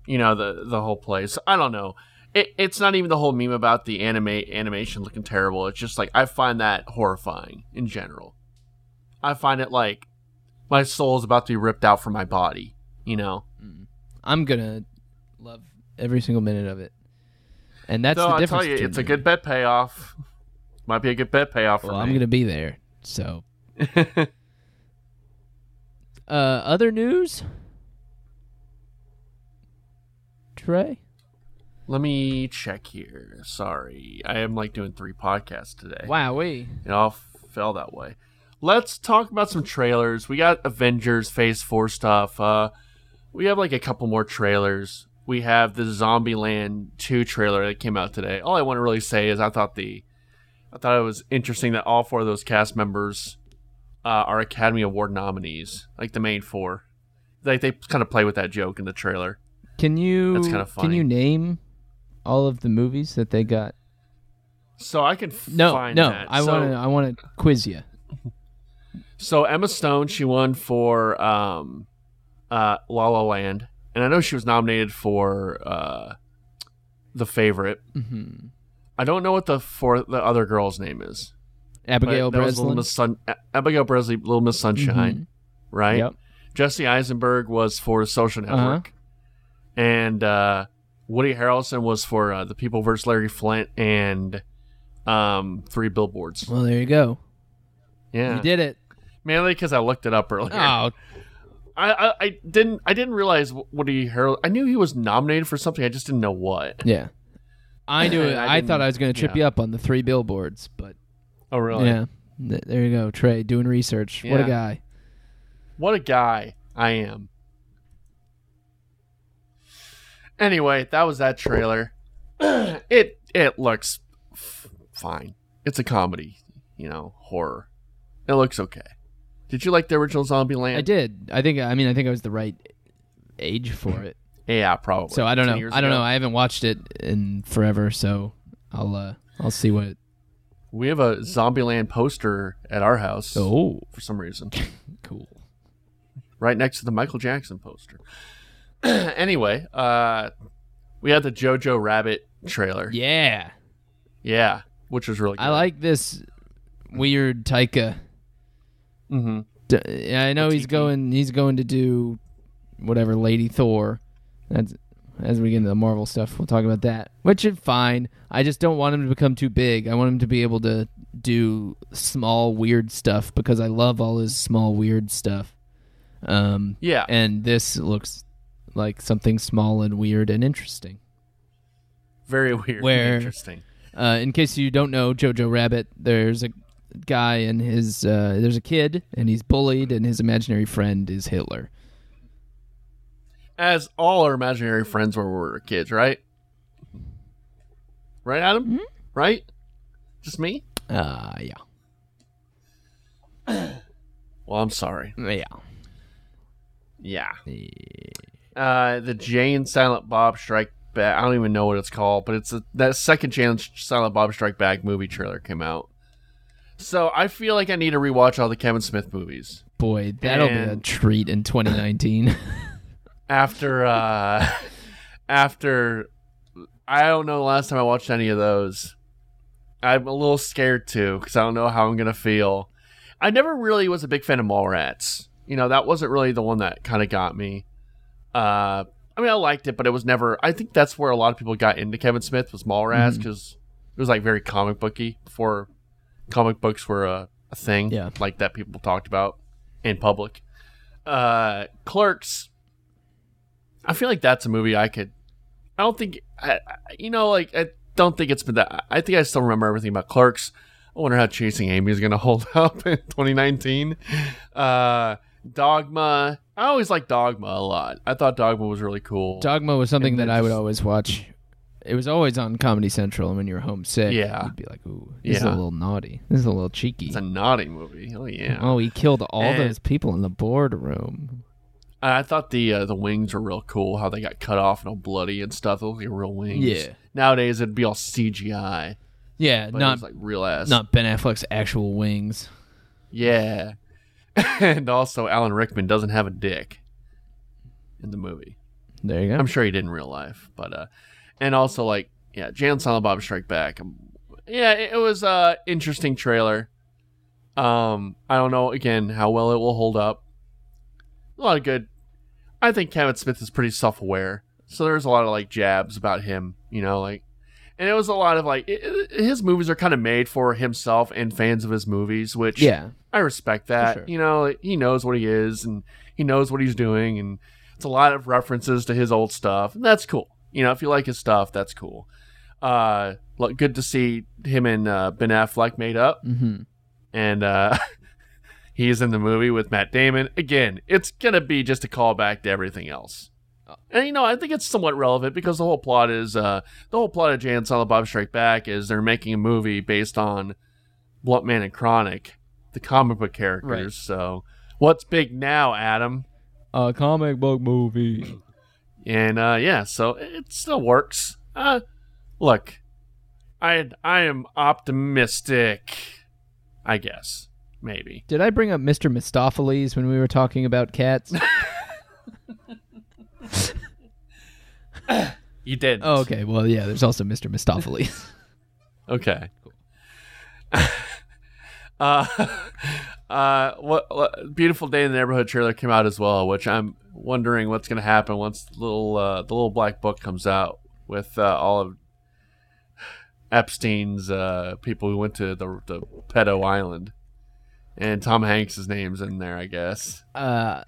you know the the whole place. I don't know. It, it's not even the whole meme about the anime animation looking terrible. It's just like I find that horrifying in general. I find it like my soul is about to be ripped out from my body. You know. I'm gonna love every single minute of it. And that's the I difference. tell you, it's a good bet payoff. Might be a good bet payoff for Well, me. I'm gonna be there. So, uh, other news, Trey. Let me check here. Sorry, I am like doing three podcasts today. Wow, we. It all fell that way. Let's talk about some trailers. We got Avengers Phase Four stuff. Uh, we have like a couple more trailers. We have the Zombieland Two trailer that came out today. All I want to really say is I thought the, I thought it was interesting that all four of those cast members uh, are Academy Award nominees, like the main four. Like they kind of play with that joke in the trailer. Can you? That's kinda funny. Can you name all of the movies that they got? So I can f- No, find no. that. I So- want to. I want to quiz you. So Emma Stone, she won for um, uh, La La Land, and I know she was nominated for uh, the favorite. hmm I don't know what the for the other girl's name is. Abigail was Little Breslin. Miss Sun, Abigail Bresley, Little Miss Sunshine, right? Yep. Jesse Eisenberg was for Social Uh-huh. Network, and uh, Woody Harrelson was for uh, The People vs. Larry Flynt and um, Three Billboards. Well, there you go. Yeah, You did it. Mainly because I looked it up earlier. Oh, I, I, I didn't I didn't realize Woody Harrelson. I knew he was nominated for something. I just didn't know what. yeah. I knew it. I I, thought I was going to trip yeah. you up on the three billboards, but Oh really? yeah. Th- There you go, Trey, doing research. What a guy. What a guy I am. Anyway, that was that trailer. it it looks f- fine. It's a comedy, you know, horror. It looks okay. Did you like the original Zombieland? I did. I think. I mean, I think I was the right age for it. Yeah, probably. So I don't know. I don't ago. know. I haven't watched it in forever, so I'll uh I'll see what. It, We have a Zombieland poster at our house oh, for some reason. cool. right next to the Michael Jackson poster. anyway, uh, we had the Jojo Rabbit trailer. Yeah, Yeah, which was really good. I like this weird Taika. Hmm D- I know he's going. He's going to do whatever Lady Thor. That's as we get into the Marvel stuff. We'll talk about that, which is fine. I just don't want him to become too big. I want him to be able to do small weird stuff because I love all his small weird stuff. Um, Yeah, and this looks like something small and weird and interesting. very weird. Where- and interesting. Uh, in case you don't know Jojo Rabbit, there's a guy and his uh, there's a kid and he's bullied and his imaginary friend is Hitler. As all our imaginary friends were when we were kids, right? Right, Adam? Mhm. Right? Just me? Uh yeah. Well, I'm sorry. Yeah. Yeah. Uh, the Jay and Silent Bob Strike Back. I don't even know what it's called, but it's a, that second Jay and Silent Bob Strike Back movie trailer came out. So I feel like I need to rewatch all the Kevin Smith movies Boy, that'll be a treat in 2019. after uh after I don't know the last time I watched any of those. I'm a little scared too because I don't know how I'm gonna feel. I never really was a big fan of Mallrats. You know that wasn't really the one that kind of got me. Uh, I mean I liked it, but it was never. I think that's where a lot of people got into Kevin Smith was Mallrats because it was like very comic booky before comic books were a, a thing. Yeah. like that people talked about in public. Uh, Clerks. I feel like that's a movie I could. I don't think I, you know, like I don't think it's been that. I think I still remember everything about Clerks. I wonder how Chasing Amy is going to hold up in 2019. Uh, Dogma. I always liked Dogma a lot. I thought Dogma was really cool. Dogma was something And that I would always watch. It was always on Comedy Central, and when you were homesick, Yeah. you'd be like, "Ooh, this is a Yeah. little naughty. This is a little cheeky." it's a naughty movie. Oh yeah. Oh, he killed all those people in the boardroom. I thought the uh, the wings were real cool. How they got cut off and all bloody and stuff. Those were like real wings. Yeah. Nowadays it'd be all CGI, Yeah, but it not was like real ass. not Ben Affleck's actual wings. Yeah. and also, Alan Rickman doesn't have a dick in the movie. There you go. I'm sure he did in real life, but uh, and also like yeah, Jay and Silent Bob Strike Back. Um, yeah, it, it was a interesting trailer. Um, I don't know again how well it will hold up. A lot of good. I think Kevin Smith is pretty self aware. So there's a lot of like jabs about him, you know, like, and it was a lot of like it, it- his movies are kind of made for himself and fans of his movies, which Yeah. I respect that. sure. You know, he knows what he is and he knows what he's doing, and it's a lot of references to his old stuff, and that's cool. You know, if you like his stuff, that's cool. Uh, look, good to see him and uh, Ben Affleck made up, Mm-hmm. and uh, he's in the movie with Matt Damon. Again, it's gonna be just a callback to everything else. And you know, I think it's somewhat relevant because the whole plot is uh, the whole plot of Jay and Silent Bob Strike Back is they're making a movie based on Blunt Man and Chronic, the comic book characters. Right. So, what's big now, Adam? A comic book movie. And uh, yeah, so it still works. Uh, look, I I am optimistic. I guess maybe. Did I bring up Mr. Mistoffelees when we were talking about cats? You did. oh, okay. Well, yeah. There's also Mr. Mistoffelees. Okay. Cool. Uh, uh, what, what beautiful day in the neighborhood trailer came out as well, which I'm wondering what's going to happen once the little uh, the little black book comes out with uh, all of Epstein's uh, people who went to the the pedo island, and Tom Hanks' name's in there, I guess. uh,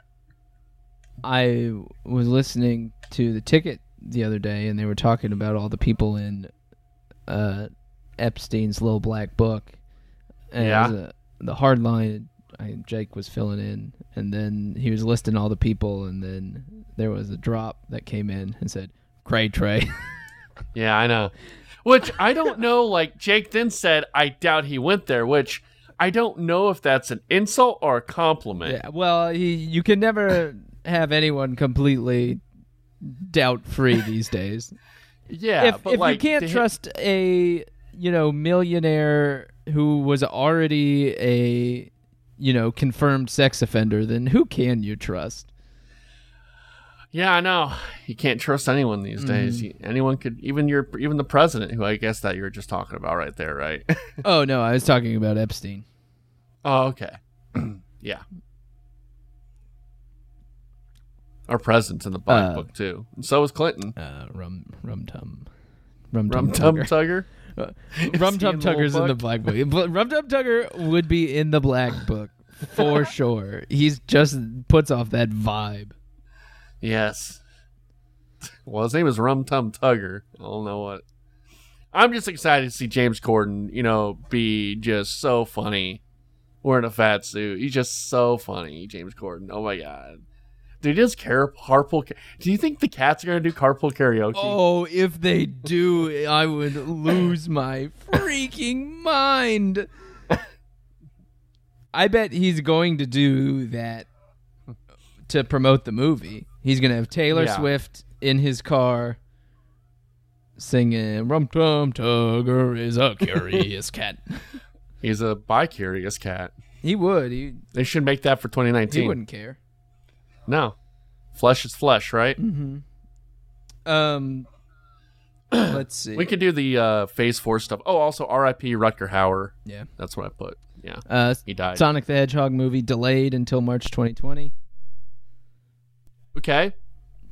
I was listening to the ticket the other day, and they were talking about all the people in uh, Epstein's little black book. And Yeah. uh, the hard line, I, Jake was filling in, and then he was listing all the people, and then there was a drop that came in and said, "Cray Trey." Yeah, I know. Which I don't know. Like Jake then said, I doubt he went there. Which I don't know if that's an insult or a compliment. yeah. Well, he, you can never have anyone completely doubt free these days. Yeah, if if like, you can't hit- trust a you know millionaire who was already a you know confirmed sex offender, then who can you trust? yeah, I know you can't trust anyone these days. Mm-hmm. Anyone could, even your, even the president, who I guess that you were just talking about right there, right? oh no, I was talking about Epstein. oh, okay, yeah. Our president's in the Black Uh, book too, and so was Clinton. Uh, rum rum tum, rum Rum tum Tum tugger. Tugger. rum tum in the little tugger's in the black book. Rum tum tugger would be in the black book for sure. He's just puts off that vibe. Yes. Well, his name is Rum Tum Tugger. I don't know what. I'm just excited to see James Corden, you know, be just so funny wearing a fat suit. He's just so funny, James Corden. Oh my god. Dude, he does car- carpool. ca- Do you think the cats are going to do carpool karaoke? Oh, if they do, I would lose my freaking mind. I bet he's going to do that to promote the movie. He's going to have Taylor Yeah. Swift in his car singing Rum Tum Tugger is a curious cat. He's a bi-curious cat. He would. He, They should make that for 2019. he 2019. wouldn't care. No. Flesh is flesh, right? Mm-hmm. Um, let's see. We could do the uh, Phase 4 stuff. Oh, also R.I.P. Rutger Hauer. yeah. That's what I put. Yeah, Uh, he died. Sonic the Hedgehog movie delayed until March 2020. Okay.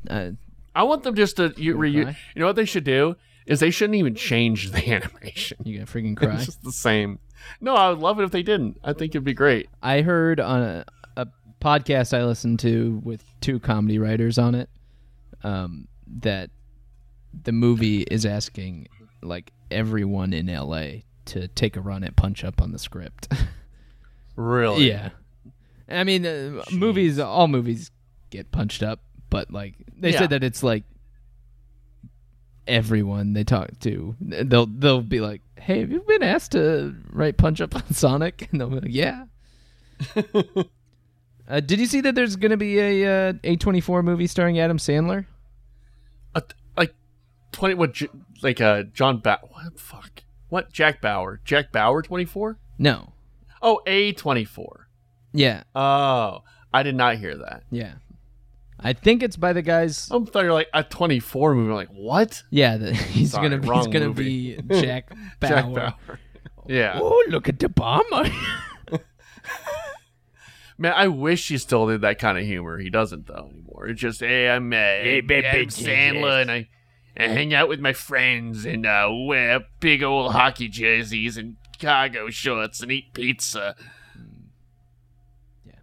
Uh, I want them just to you, re, you know what they should do is they shouldn't even change the animation. you gonna freaking cry? It's just the same. No, I would love it if they didn't. I think it'd be great. I heard on a podcast I listened to with two comedy writers on it um, that the movie is asking like everyone in LA to take a run at punch up on the script. Really? yeah, I mean, uh, movies, all movies get punched up, but like they Yeah. said that it's like everyone they talk to, they'll they'll be like, "Hey, have you been asked to write punch up on Sonic?" And they'll be like, "Yeah." uh, did you see that there's going to be a uh, A24 movie starring Adam Sandler? A- like twenty. What? J- Like uh, John ba- What? Fuck. What? Jack Bauer. Jack Bauer. Twenty four. No. Oh, A twenty four. Yeah, Oh, I did not hear that. yeah. I think it's by the guys. I'm thought you were like a twenty four movie. I'm like what? Yeah, the, he's Sorry, gonna he's gonna movie. be Jack Bauer. Jack Bauer. Yeah. Oh, look at the bomber. Man, I wish he still did that kind of humor. He doesn't though anymore. It's just, hey, I'm, uh, Hey, I'm Sandler, and I, I hang out with my friends and uh, wear big old hockey jerseys and cargo shorts and eat pizza. Yeah.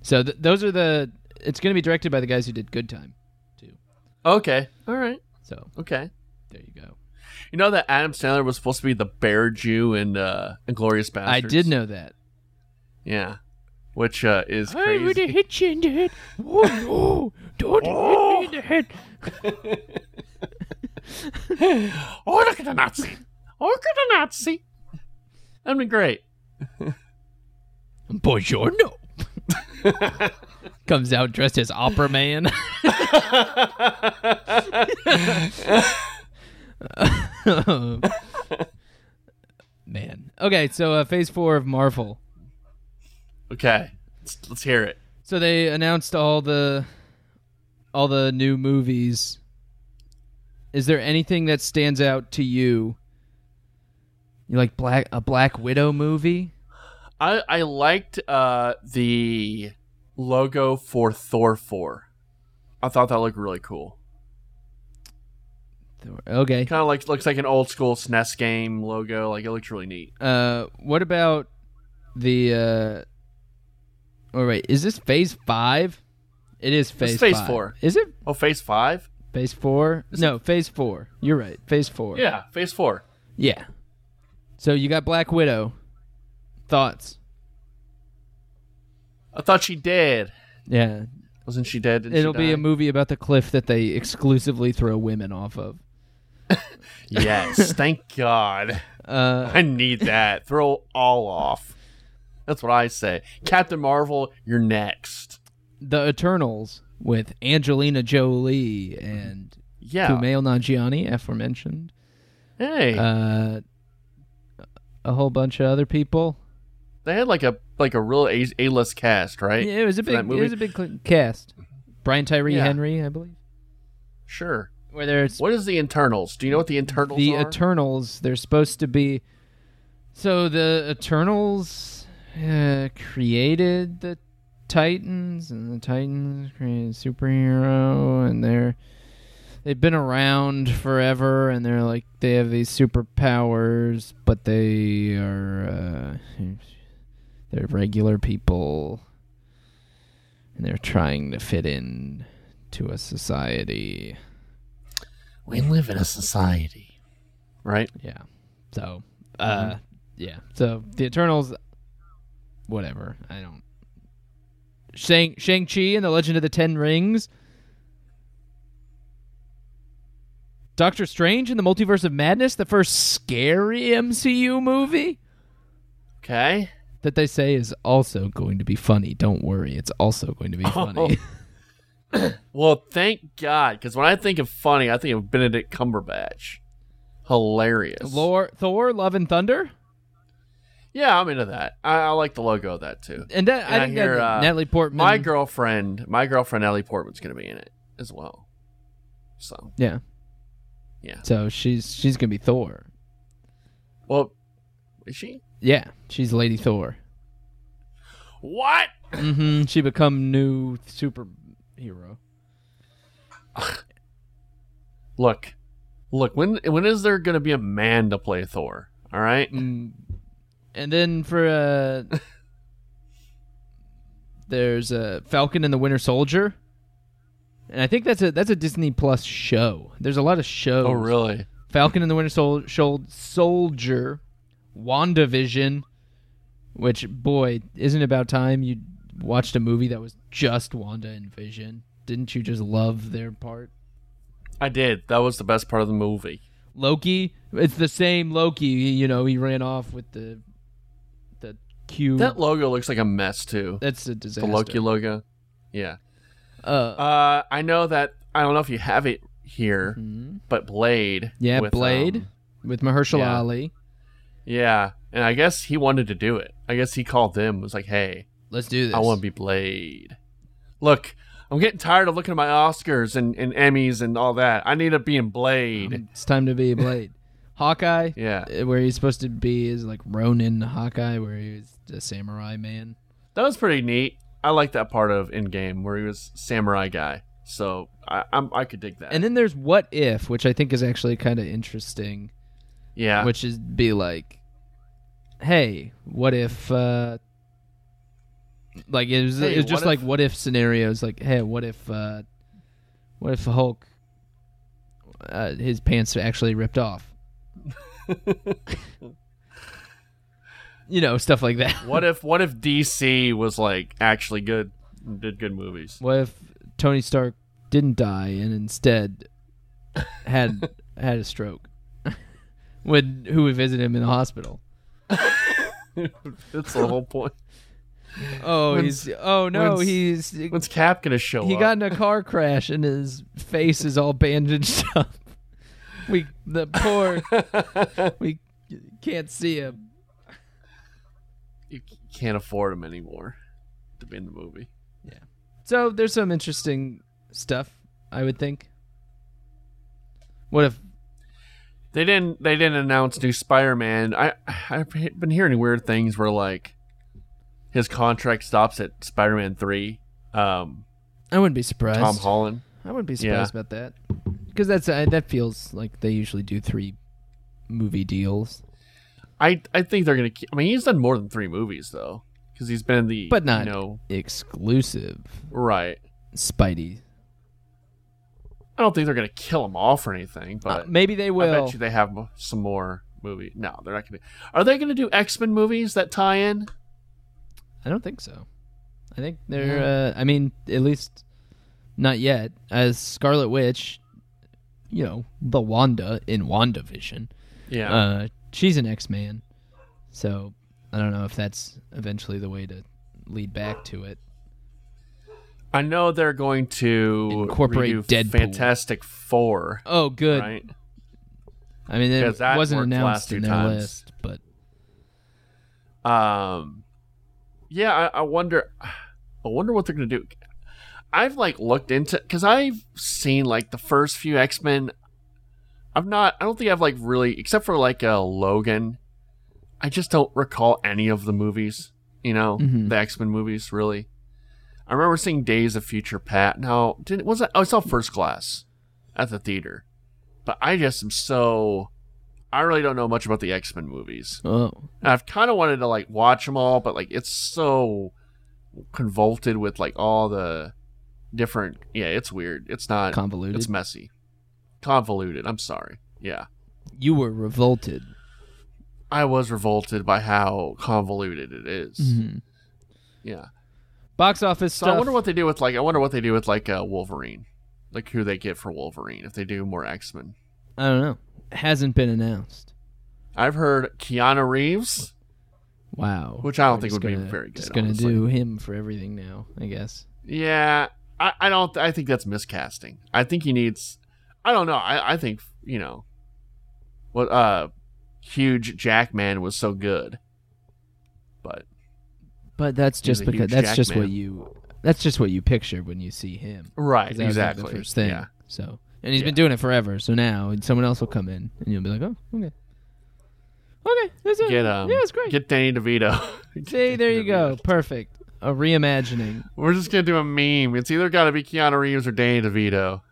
So th- those are the. It's going to be directed by the guys who did Good Time, too. Okay, all right, So okay. there you go. You know that Adam Sandler was supposed to be the bear Jew in uh, Inglourious Basterds. I did know that. Yeah, which uh, is crazy. hit you in the head. Oh no! Don't hit me in the head. oh, look at the Nazi! Oh, look at the Nazi! That'd be great. Buongiorno. Comes out dressed as Opera Man. Man. Okay, so uh, Phase Four of Marvel. Okay, let's, let's hear it. So they announced all the all the new movies. Is there anything that stands out to you? You like Black a Black Widow movie? I I liked uh, the logo for Thor four. I thought that looked really cool. Okay. Kind of like looks like an old school SNES game logo. Like it looks really neat. Uh, what about the? uh Oh wait, is this Phase Five? It is Phase. It's Phase five. four. Is it Oh, Phase five. Phase Four? no, Phase Four. You're right. Phase Four. Yeah, Phase four. Yeah. So you got Black Widow. Thoughts? I thought she did. Yeah, Wasn't she dead? Didn't it'll be a movie about the cliff that they exclusively throw women off of. Yes, thank God. Uh, I need that. Throw all off. That's what I say. Captain Marvel, you're next. the Eternals with Angelina Jolie and Yeah. Kumail Nanjiani, aforementioned. Hey, Uh, a whole bunch of other people. they had like a like a real A list cast, right? Yeah, it was a big, it was a big cast. Brian Tyree Yeah. Henry, I believe. Sure. Where there's What is the internals? Do you know what the internals the are? Eternals. They're supposed to be. So the Eternals uh, created the Titans, and the Titans created a superhero, and they're they've been around forever, and they're like they have these superpowers, but they are uh, they're regular people, and they're trying to fit in to a society. we live in a society, right? Yeah. So, uh, yeah. So the Eternals, whatever. I don't. Shang Shang Chi and the Legend of the Ten Rings. Doctor Strange and the Multiverse of Madness, the first scary MCU movie Okay. that they say is also going to be funny. Don't worry, it's also going to be oh. funny. Well, thank God, because when I think of funny, I think of Benedict Cumberbatch. Hilarious. Lore, Thor, Love and Thunder, Yeah, I'm into that. I, I like the logo of that too. and that And I I hear, that uh, Natalie Portman. My girlfriend, my girlfriend Ellie Portman's going to be in it as well. So, yeah, yeah. so she's she's gonna be Thor. Well, is she? Yeah, she's Lady Thor. What? Mm-hmm. She become new superhero. Look, look. When when is there going to be a man to play Thor? All right. Mm. And then for uh, there's uh, Falcon and the Winter Soldier, and I think that's a that's a Disney Plus show. There's a lot of shows. Oh, really? Falcon and the Winter Sol- Sol- Soldier, WandaVision, which boy, isn't it about time you watched a movie that was just Wanda and Vision? Didn't you just love their part? I did. That was the best part of the movie. Loki, it's the same Loki. You know, he ran off with the cube. That logo looks like a mess too. That's a disaster. The. Loki logo. Yeah. Uh, Uh, I know that. I don't know if you have it here, mhm. but Blade. Yeah, with, Blade um, with Mahershala yeah. Ali. yeah, and I guess he wanted to do it. I guess he called them. Was like, hey, Let's do this. I want to be Blade. Look, I'm getting tired of looking at my Oscars and, and Emmys and all that. I need to be in Blade. Um, It's time to be Blade. Hawkeye, yeah, uh, where he's supposed to be is like Ronin Hawkeye, where he was a samurai man. That was pretty neat. I like that part of Endgame where he was samurai guy. So I I'm, I could dig that. And then there's What If, which I think is actually kind of interesting. yeah, which is be like, hey, what if, uh, like it was, Hey, it was just what like what if scenarios, like, hey, what if, uh, what if Hulk, uh, his pants actually ripped off, you know, stuff like that. what if what if DC was like actually good, did good movies? What if Tony Stark didn't die and instead had had a stroke? Would who would visit him in the hospital? That's the whole point. Oh, When's- he's oh no, when's- he's When's Cap gonna show he up? got in a car crash and his face is all bandaged up. We the poor we can't see him. you can't afford him anymore to be in the movie. Yeah. So there's some interesting stuff, I would think. What if They didn't. They didn't announce new Spider-Man. I I've been hearing weird things where like his contract stops at Spider-Man three. Um, I wouldn't be surprised. Tom Holland. I wouldn't be Yeah. surprised about that. Because that's uh, that feels like they usually do three movie deals, I I think they're gonna. keep- I mean, he's done more than three movies though, because he's been in the. but not You know, exclusive. right. Spidey. I don't think they're gonna kill him off or anything, but Uh, maybe they will. I bet you they have mo- some more movie. No, they're not gonna. Are they gonna do X Men movies that tie in? I don't think so. I think they're. Uh, I mean, at least not yet. As Scarlet Witch, you know, the Wanda in WandaVision. Yeah. Uh, she's an X Man, so I don't know if that's eventually the way to lead back to it. I know they're going to Incorporate Deadpool. Fantastic Four, Oh, good. right? I mean, it that wasn't worked the last announced in their times. list, but Um, yeah, I, I wonder. I wonder what they're gonna do. I've like looked into because I've seen like the first few X Men. I've not. I don't think I've like really, except for like uh, Logan. I just don't recall any of the movies. You know, Mhm. the X Men movies. Really, I remember seeing Days of Future Past. Now, didn't was that? Oh, I saw First Class at the theater, but I just am so. I really don't know much about the X Men movies. oh, And I've kind of wanted to like watch them all, but like it's so convoluted with like all the different. Yeah, it's weird. It's not. convoluted. It's messy, convoluted. I'm sorry. Yeah, you were revolted. I was revolted by how convoluted it is. Mhm. Yeah. Box office So stuff. I wonder what they do with like. I wonder what they do with like uh, Wolverine, like who they get for Wolverine if they do more X Men. I don't know. Hasn't been announced. I've heard Keanu Reeves. Wow. Which I don't think would be gonna- be very good, Just gonna honestly. do him for everything now, I guess. Yeah, I, I don't. I think that's miscasting. I think he needs. I don't know. I, I think you know, what uh, Hugh Jackman was so good, but But that's just because that's just what you that's just what you picture when you see him. right, was, like, exactly. the first thing. Yeah, So and he's Yeah. been doing it forever. So now someone else will come in and you'll be like, oh, okay, okay, that's it. get um, yeah, it's great. Get Danny DeVito. See, there you Danny go, perfect. A reimagining. We're just gonna do a meme. It's either got to be Keanu Reeves or Danny DeVito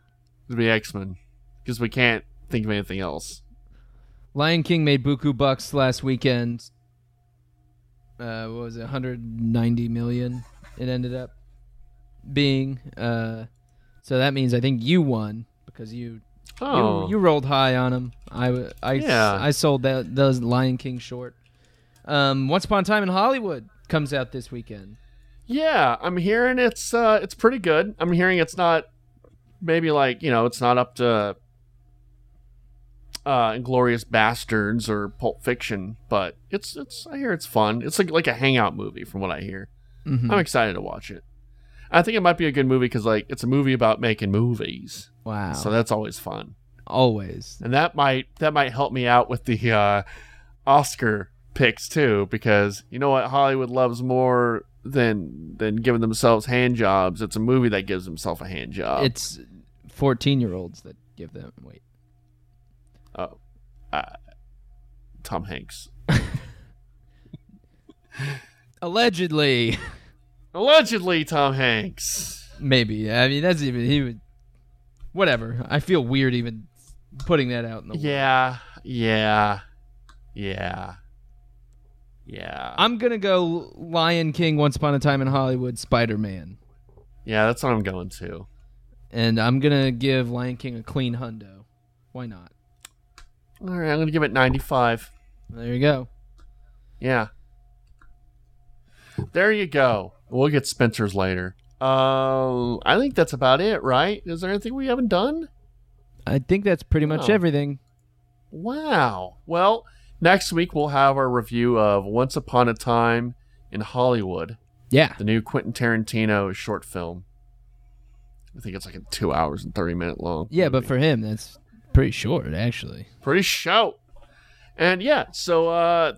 to be X Men, because we can't think of anything else. Lion King made buku bucks last weekend. Uh, what was it? 190 million. It ended up being. Uh, so that means I think you won because you Oh, you, you rolled high on them. I I Yeah. I sold that those Lion King short. Um, Once Upon a Time in Hollywood comes out this weekend. Yeah, I'm hearing it's uh it's pretty good. I'm hearing it's not maybe like, you know, it's not up to uh Inglourious Basterds or Pulp Fiction, but it's it's I hear it's fun. It's like like a hangout movie from what I hear. Mhm. I'm excited to watch it. I think it might be a good movie cuz like it's a movie about making movies. Wow. So that's always fun. Always. And that might that might help me out with the uh Oscar picks too because you know what Hollywood loves more than than giving themselves hand jobs. It's a movie that gives himself a hand job. It's 14 year olds that give them. Wait. oh, uh, Tom Hanks. Allegedly. Allegedly, Tom Hanks. Maybe. I mean, that's even he would. Whatever. I feel weird even putting that out in the world. Yeah, yeah, yeah, yeah. I'm gonna go Lion King, Once Upon a Time in Hollywood, Spider Man, yeah, that's what I'm going to. and I'm gonna give Lion King a clean hundo. Why not? All right, I'm gonna give it 95. There you go. Yeah. There you go. We'll get Spencer's later. Um, I think that's about it, right? Is there anything we haven't done? I think that's pretty much everything. Wow. Well, next week we'll have our review of Once Upon a Time in Hollywood, Yeah. the new Quentin Tarantino short film. I think it's like a two hours and 30 minute long. Yeah, but for him, that's pretty short, actually. pretty short. And yeah, so uh,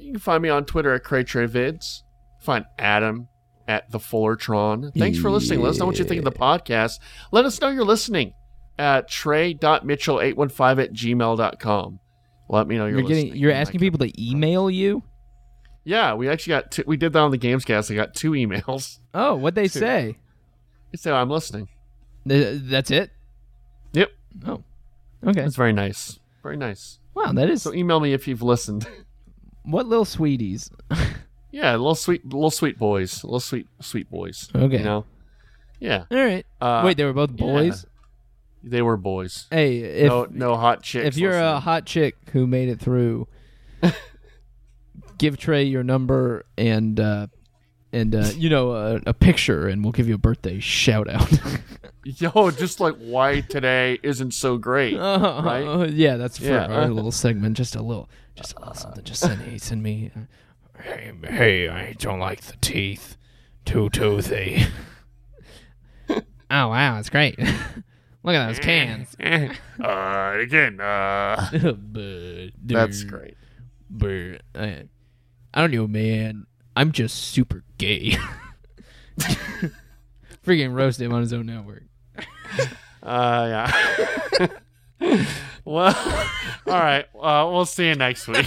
you can find me on Twitter at CrayTreyVids. Find Adam at the Fullertron. Thanks for listening. Let us know what you think of the podcast. Let us know you're listening at trey.mitchell815 at gmail.com. Let me know you're, You're getting. You're asking people to email you. Yeah, we actually got two, we did that on the Gamescast. I got two emails. Oh, what they say? They say I'm listening. Th- That's it. Yep, Oh, okay. that's very nice. Very nice. Wow, that is So email me if you've listened. what little sweeties. yeah, little sweet, little sweet boys, little sweet, sweet boys. Okay. You know. Yeah. All right. Uh, Wait, they were both boys. They were boys. Hey, if no, no hot chicks. if you're a hot chick who made it through, give Trey your number and uh, and uh, you know a, a picture, and we'll give you a birthday shout out. yo, just like why today isn't so great. right? Yeah, that's for Yeah. our little segment. Just a little, just a little something. Just send me, send me. uh, Hey, hey, I don't like the teeth. Too toothy. oh wow, it's great. Look at those cans. uh, again, uh, But, that's great. but, I, I don't know, man. I'm just super gay. Freaking roast him on his own network. Uh, yeah. well, all right. Uh, we'll see you next week.